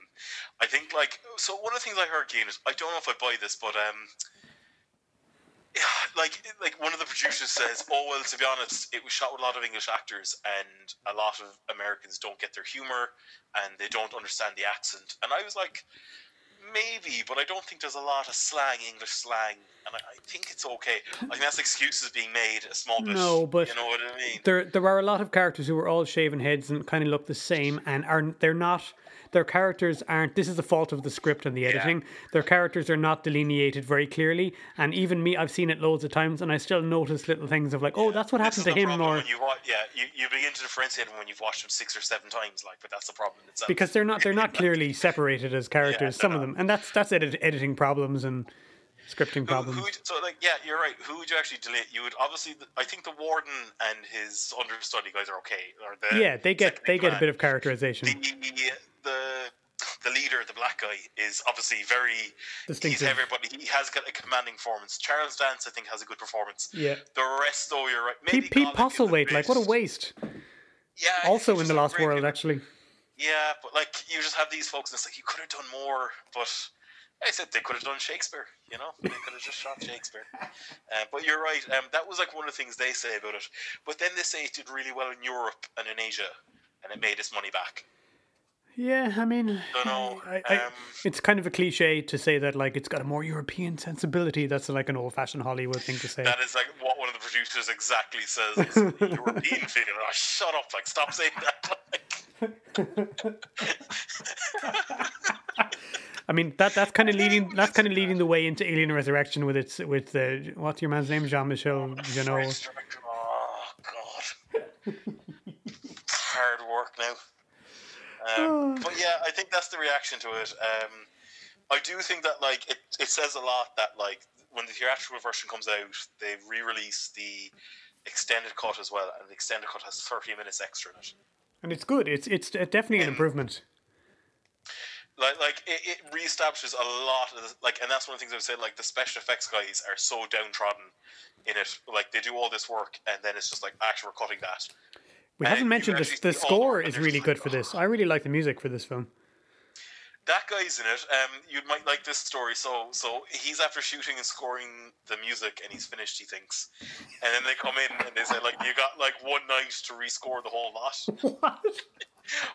I think like so. One of the things I heard, Cian, is I don't know if I buy this, but um, like like one of the producers says, "Oh well, to be honest, it was shot with a lot of English actors, and a lot of Americans don't get their humor, and they don't understand the accent." And I was like. Maybe, but I don't think there's a lot of slang, English slang, and I, I think it's okay. I think that's excuses being made a small bit. No, but you know what I mean. there there are a lot of characters who are all shaven heads and kind of look the same and are they're not their characters aren't this is the fault of the script and the editing their characters are not delineated very clearly and even me i've seen it loads of times and i still notice little things of like oh that's what happened to him or when you watch, yeah, you, you begin to differentiate them when you've watched them six or seven times, like, but that's the problem itself. because they're not they're not clearly separated as characters they're some of them and that's that's edit, editing problems and scripting problems who would- so like, yeah, you're right. Who would you actually delete? You would obviously. I think the warden and his understudy guys are okay. Or the yeah they get they get a bit of characterization the the the leader, the black guy, is obviously very He's Distinctive. everybody. He has got a commanding performance. Charles Dance, I think, has a good performance. yeah The rest, though, you're right. Maybe pete, pete Golic is a Postlethwaite, like what a waste Yeah. Also in the just a lost great world people. actually Yeah, but like you just have these folks, and it's like you could have done more, but I said they could have done Shakespeare. You know, they could have just shot Shakespeare. Uh, but you're right. Um, that was like one of the things they say about it. But then they say it did really well in Europe and in Asia, and it made its money back. Yeah, I mean, know, I, I, um, it's kind of a cliche to say that like it's got a more European sensibility. That's like an old-fashioned Hollywood thing to say. That is like what one of the producers exactly says. It's European feeling. Oh, shut up! Like, stop saying that. I mean, that that's kind of leading that's kind of leading the way into Alien Resurrection with its with the what's your man's name, Jean Michel Jeunet. Oh God, hard work now. Um, but yeah, I think that's the reaction to it. Um, I do think that like it, it says a lot that like when the theatrical version comes out, they re-release the extended cut as well, and the extended cut has thirty minutes extra in it. And it's good. It's it's definitely an improvement. Like, like it, it reestablishes a lot of the, like, and that's one of the things I would say. Like, the special effects guys are so downtrodden in it. Like, they do all this work, and then it's just like, actually, we're cutting that. We haven't mentioned this. The score is really good like, for this. I really like the music for this film. that guy's in it. Um, you might like this story. So, so he's after shooting and scoring the music, and he's finished. He thinks, and then they come in and they say, like, you got like one night to rescore the whole lot. What?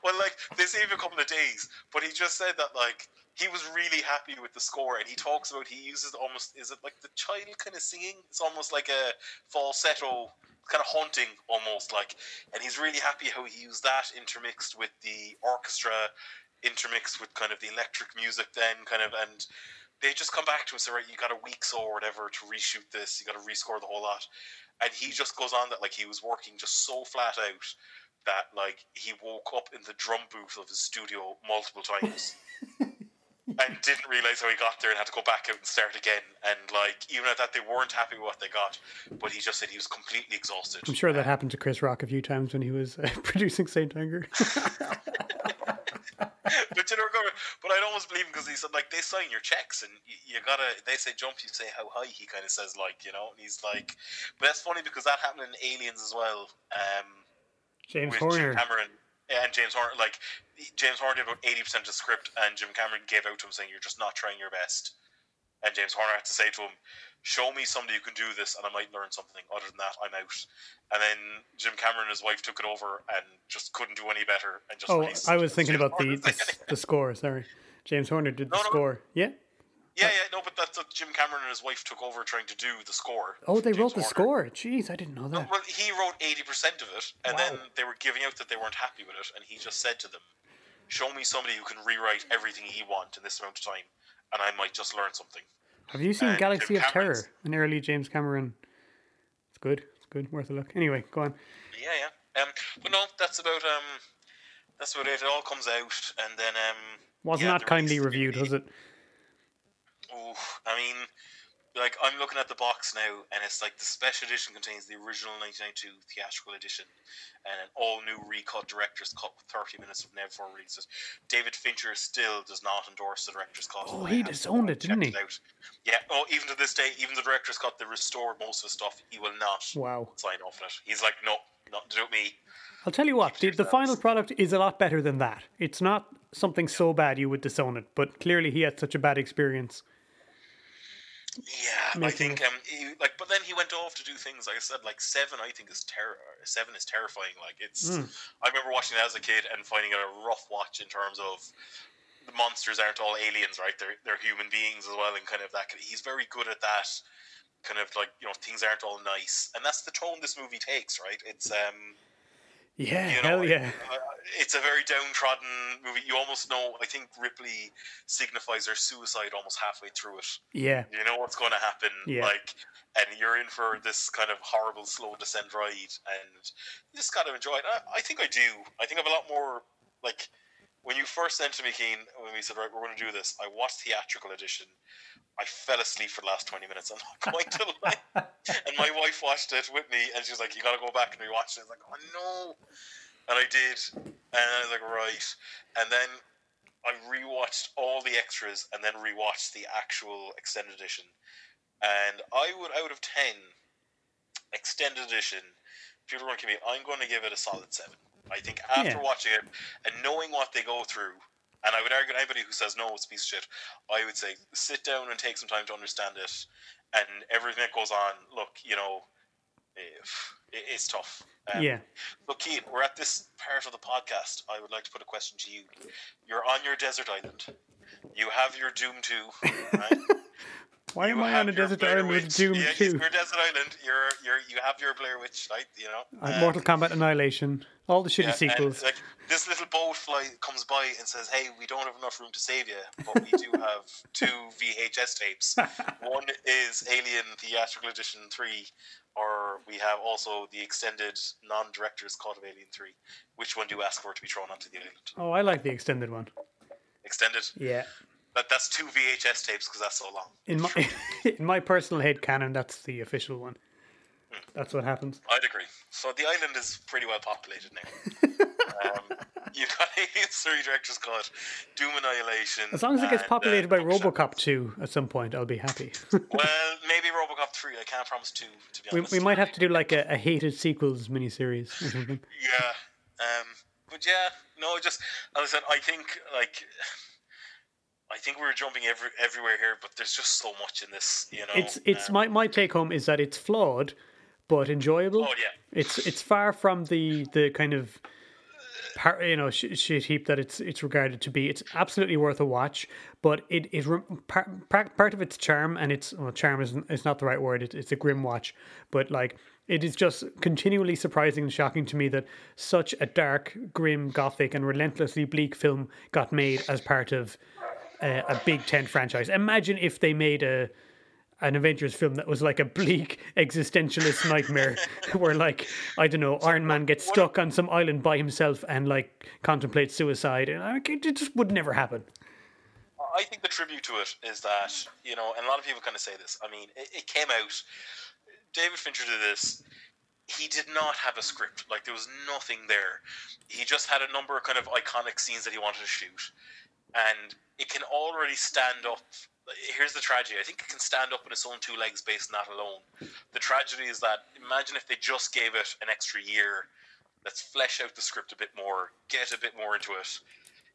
Well, like they say a couple of days, but he just said that like he was really happy with the score, and he talks about he uses almost is it like the child kind of singing? It's almost like a falsetto, kind of haunting almost like, and he's really happy how he used that intermixed with the orchestra, intermixed with kind of the electric music, then kind of and. They just come back to us, right? You got a week so or whatever to reshoot this. You got to rescore the whole lot, and he just goes on that like he was working just so flat out that like he woke up in the drum booth of his studio multiple times and didn't realize how he got there and had to go back out and start again. And like even at that, they weren't happy with what they got, but he just said he was completely exhausted. I'm sure that happened to Chris Rock a few times when he was uh, producing Saint Anger. but you know, go- but I'd almost believe him because he said like they sign your checks and you, you gotta. They say jump, you say how high. He kind of says like you know, and he's like, but that's funny because that happened in Aliens as well. Um, James with Horner. Jim Cameron and James Horner. Like James Horner did about eighty percent of the script, and Jim Cameron gave out to him saying, "You're just not trying your best." And James Horner had to say to him, "Show me somebody who can do this, and I might learn something. Other than that, I'm out." And then Jim Cameron and his wife took it over and just couldn't do any better. And just Oh, I was thinking James about the, the the score. Sorry, James Horner did the No, no. score. Yeah. Yeah, yeah, no, but that's what Jim Cameron and his wife took over trying to do the score. Oh, they James wrote the Horner. score. Jeez, I didn't know that. Well, he wrote eighty percent of it, and then they were giving out that they weren't happy with it, and he just said to them, "Show me somebody who can rewrite everything he wants in this amount of time, and I might just learn something." Have you seen and Galaxy Jim of Terror? An early James Cameron. It's good. It's good. Worth a look. Anyway, go on. Yeah, yeah. Um, but no, that's about um, that's about it. It all comes out, and then um, Was yeah, not the kindly reviewed, was it? Ooh, I mean, like I'm looking at the box now, and it's like the special edition contains the original 1992 theatrical edition, and an all new recut director's cut with 30 minutes of never before releases. David Fincher still does not endorse the director's cut. Oh, he disowned it, didn't he? out. Yeah. Oh, even to this day, even the director's cut, they restored most of the stuff. He will not Wow. sign off on it. He's like, no, not do me. I'll tell you what, the, the final product is a lot better than that. It's not something so bad you would disown it, but clearly he had such a bad experience. Yeah, I think um, he, like, but then he went off to do things. Like I said, like seven, I think is terror. Seven is terrifying. Like it's. Hmm. I remember watching it as a kid and finding it a rough watch in terms of the monsters aren't all aliens, right? They're they're human beings as well, and kind of that. He's very good at that. Kind of like you know things aren't all nice, and that's the tone this movie takes, right? It's um. Yeah, You hell know, yeah. uh, it's a very downtrodden movie. You almost know. I think Ripley signifies her suicide almost halfway through it Yeah. you know what's going to happen Yeah. like and you're in for this kind of horrible slow descent ride and you just got to enjoy it I, I think i do i think i have a lot more like when you first sent to me Cian when we said right we're going to do this i watched theatrical edition. I fell asleep for the last 20 minutes. I'm not going to lie. And my wife watched it with me and she was like you got to go back and rewatch it. I was like oh no. And i did. And i was like right. And then I rewatched all the extras and then rewatched the actual extended edition. And I would, out of 10, extended edition, if you were going to give me, I'm going to give it a solid 7. I think after Yeah. watching it and knowing what they go through, and I would argue anybody who says no, it's a piece of shit, I would say sit down and take some time to understand it and everything that goes on. Look, you know, if, it, it's tough. Um, Yeah. Look, Keith, we're at this part of the podcast. I would like to put a question to you. You're on your desert island. You have your Doom 2, right? Why am I on a desert Blair island with. Doom yeah, 2? Your desert island. You're, you're, you have your Blair Witch, right? You know. Um, Mortal Kombat Annihilation. All the shitty yeah, and, sequels. like this little boat fly comes by and says, "Hey, we don't have enough room to save you, but we do have two VHS tapes. One is Alien Theatrical Edition three, or we have also the extended non-director's cut of Alien three. Which one do you ask for to be thrown onto the island? oh, I like the extended one. Extended. Yeah. That that's two VHS tapes because that's so long. In my in my personal head canon, that's the official one. That's what happens. I'd agree. So the island is pretty well populated now. um, you've got Alien three director's cut, Doom Annihilation. As long as it gets and, uh, populated by RoboCop 2 at some point, I'll be happy. Well, maybe RoboCop three. I can't promise two. To be we, honest, we might have to do like a, a hated sequels miniseries or something. Yeah. Um. But yeah, no. Just as I said, I think like I think we're jumping every, everywhere here, but there's just so much in this. You know, It's it's Um, my my take home is that it's flawed, but enjoyable. Oh, yeah. It's it's far from the the kind of par, you know sh- shit heap that it's it's regarded to be. It's absolutely worth a watch, but it part, part part of its charm and its well, charm is is not the right word. It, it's a grim watch, but like it is just continually surprising and shocking to me that such a dark, grim, gothic, and relentlessly bleak film got made as part of uh, a big tent franchise. Imagine if they made a an Avengers film that was like a bleak existentialist nightmare where like I don't know Iron Man gets stuck on some island by himself and like contemplates suicide and it it just would never happen. I think the tribute to it is that you know, and a lot of people kind of say this. I mean, it, it came out. David Fincher did this. He did not have a script. Like there was nothing there. He just had a number of kind of iconic scenes that he wanted to shoot, and it can already stand up. Here's the tragedy. I think it can stand up on its own two legs based on that alone. The tragedy is that imagine if they just gave it an extra year. Let's flesh out the script a bit more, get a bit more into it.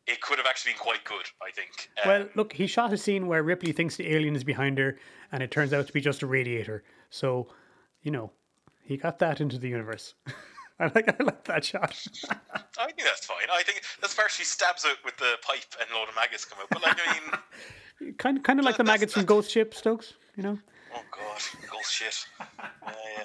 It could have actually been quite good, I think. Um, Well, look, he shot a scene where Ripley thinks the alien is behind her and it turns out to be just a radiator. So, you know, he got that into the universe. I like I like that shot. I think that's fine. I think that's part she stabs out with the pipe and a load of maggots come out. But like, I mean, kind kind of like the maggots from Ghost Ship, Stokes, you know? oh god, ghost shit. Yeah, yeah.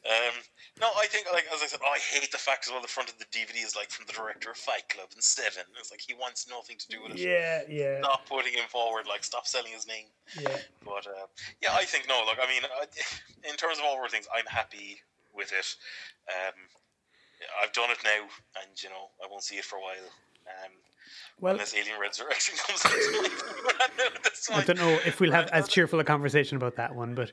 Um, no, I think like as I said, oh, I hate the fact as well. The front of the DVD is like from the director of Fight Club and Seven. It's like he wants nothing to do with it. Yeah, yeah. Stop putting him forward. Like stop selling his name. Yeah. But uh, yeah, I think no. Look, I mean, in terms of all things, I'm happy with it. Um, I've done it now, and you know, I won't see it for a while. Um, Well, unless Alien Resurrection comes out I don't know if we'll have as cheerful a conversation about that one, but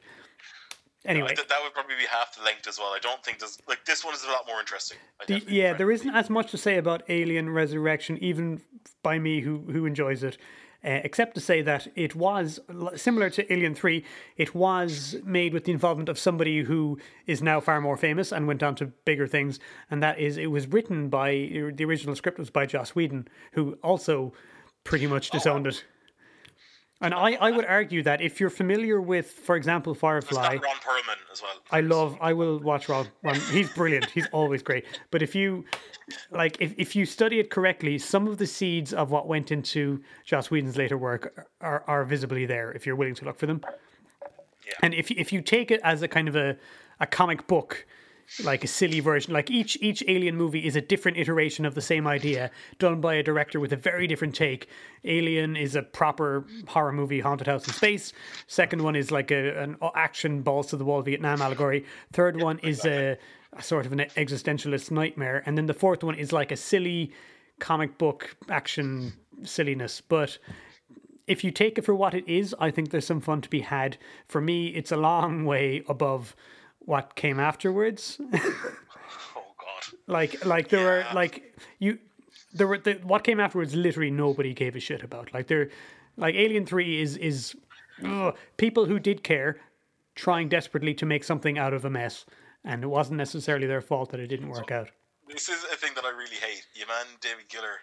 anyway. Th- that would probably be half the length as well. I don't think there's like this one is a lot more interesting. The, yeah, there isn't as much to say about Alien Resurrection, even by me who who enjoys it, uh, except to say that it was similar to Alien Three. It was made with the involvement of somebody who is now far more famous and went on to bigger things, and that is it was written by the original script was by Joss Whedon, who also pretty much disowned it. And I, I would argue that if you're familiar with, for example, Firefly, Ron Perlman as well. I love. I will watch Ron. Ron. He's brilliant. He's always great. But if you like, if, if you study it correctly, some of the seeds of what went into Joss Whedon's later work are, are visibly there. If you're willing to look for them, Yeah. and if if you take it as a kind of a a comic book. Like a silly version, like each each Alien movie is a different iteration of the same idea, done by a director with a very different take. Alien is a proper horror movie, haunted house in space. Second one is like a, an action balls to the wall Vietnam allegory. Third one is a, a sort of an existentialist nightmare, and then the fourth one is like a silly comic book action silliness. But if you take it for what it is, I think there's some fun to be had. For me, it's a long way above what came afterwards. Oh God. like, like there were like you, there were the, what came afterwards. Literally, nobody gave a shit about. Like there, like Alien Three is is ugh, people who did care trying desperately to make something out of a mess, and it wasn't necessarily their fault that it didn't work out. This is a thing that I really hate. Your man David Giler,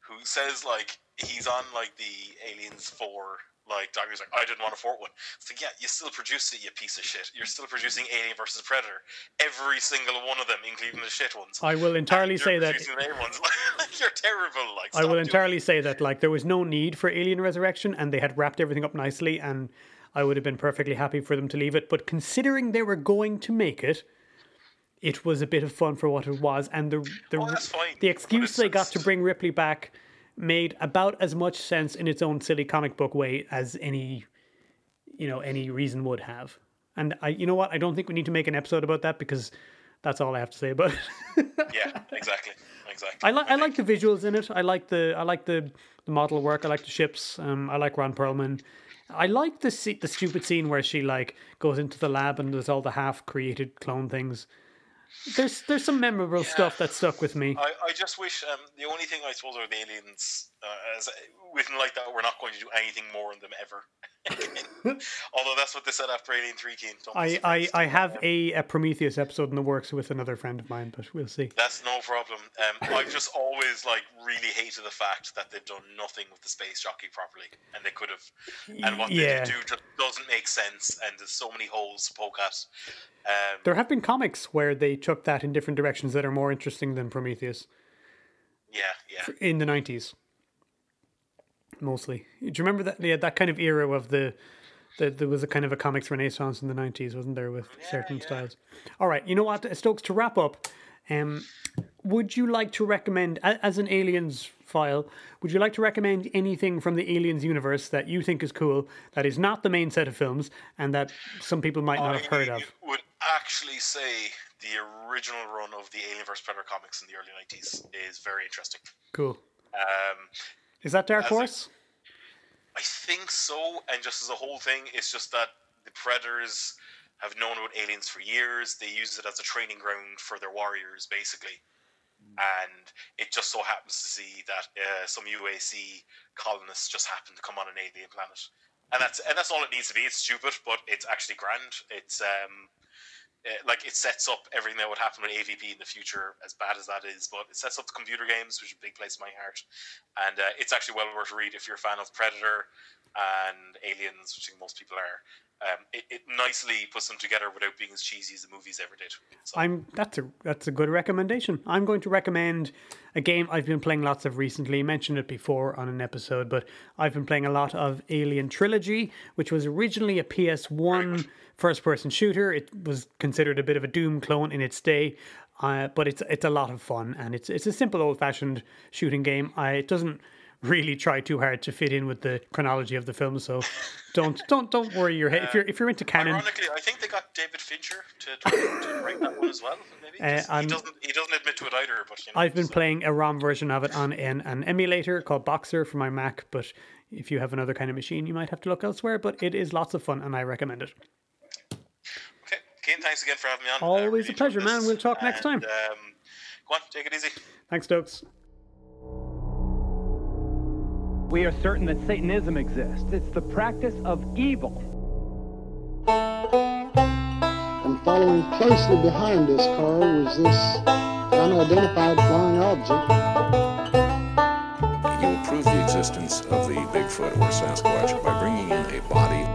who says like he's on like the Aliens Four. Like Doctor's like, I didn't want a fourth one. It's like, yeah, you still produce it, you piece of shit. You're still producing Alien versus Predator. Every single one of them, including the shit ones. I will entirely say that the ones. Like, you're terrible. Like, I will entirely say that like there was no need for Alien Resurrection, and they had wrapped everything up nicely, and I would have been perfectly happy for them to leave it. But considering they were going to make it, it was a bit of fun for what it was, and the the Oh, the excuse they got to bring Ripley back made about as much sense in its own silly comic book way as any you know any reason would have. And I, you know what, I don't think we need to make an episode about that because that's all I have to say about it. Yeah, exactly, exactly. I like I like the visuals in it. I like the I like the, the model work. I like the ships. Um, I like Ron Perlman. I like the the stupid scene where she like goes into the lab and there's all the half created clone things. There's there's some memorable stuff that stuck with me. I, I just wish um, the only thing I suppose are the aliens. Uh, as, with like that, we're not going to do anything more on them ever. Although that's what they said after Alien Three came. I, I. I have a, a Prometheus episode in the works with another friend of mine, but we'll see. That's no problem. Um, I've just always like really hated the fact that they've done nothing with the space jockey properly, and they could have. And what Yeah. they do just doesn't make sense, and there's so many holes to poke at. Um, There have been comics where they took that in different directions that are more interesting than Prometheus yeah, yeah. in the 90s. Mostly. Do you remember that? Yeah, that kind of era of the. the there was a kind of a comics renaissance in the 90s, wasn't there, with certain styles? All right, you know what, Stokes, to wrap up, um, would you like to recommend, as an Aliens file, would you like to recommend anything from the Aliens universe that you think is cool, that is not the main set of films, and that some people might not have heard of? I would actually say the original run of the Alien vs Predator comics in the early '90s is very interesting. Cool. Um, Is that Dark Horse? I think so, and just as a whole thing, it's just that the Predators have known about aliens for years. They use it as a training ground for their warriors, basically. And it just so happens to see that uh, some UAC colonists just happen to come on an alien planet, and that's and that's all it needs to be. It's stupid, but it's actually grand. It's um, uh, like it sets up everything that would happen with AVP in the future, as bad as that is. But it sets up the computer games, which is a big place in my heart, and uh, it's actually well worth a read if you're a fan of Predator and Aliens, which I think most people are. Um, it, it nicely puts them together without being as cheesy as the movies ever did. So, I'm that's a that's a good recommendation. I'm going to recommend a game I've been playing lots of recently. Mentioned it before on an episode, but I've been playing a lot of Alien Trilogy, which was originally a PS1 first-person shooter. It was considered a bit of a Doom clone in its day, uh, but it's it's a lot of fun and it's it's a simple old-fashioned shooting game. I, it doesn't really try too hard to fit in with the chronology of the film, so don't don't don't worry your head if you're if you're into canon. ironically, I think they got David Fincher to, to, write that one as well. Maybe Uh, he doesn't he doesn't admit to it either. But you know, I've been so- playing a ROM version of it on an, an emulator called Boxer for my Mac, but if you have another kind of machine, you might have to look elsewhere. But it is lots of fun, and I recommend it. Okay, thanks again for having me on. I Always really a pleasure, man. We'll talk next time. Um, go on, take it easy. Thanks, Stokes. We are certain that Satanism exists. It's the practice of evil. And following closely behind this car was this unidentified flying object. You will prove the existence of the Bigfoot or Sasquatch by bringing in a body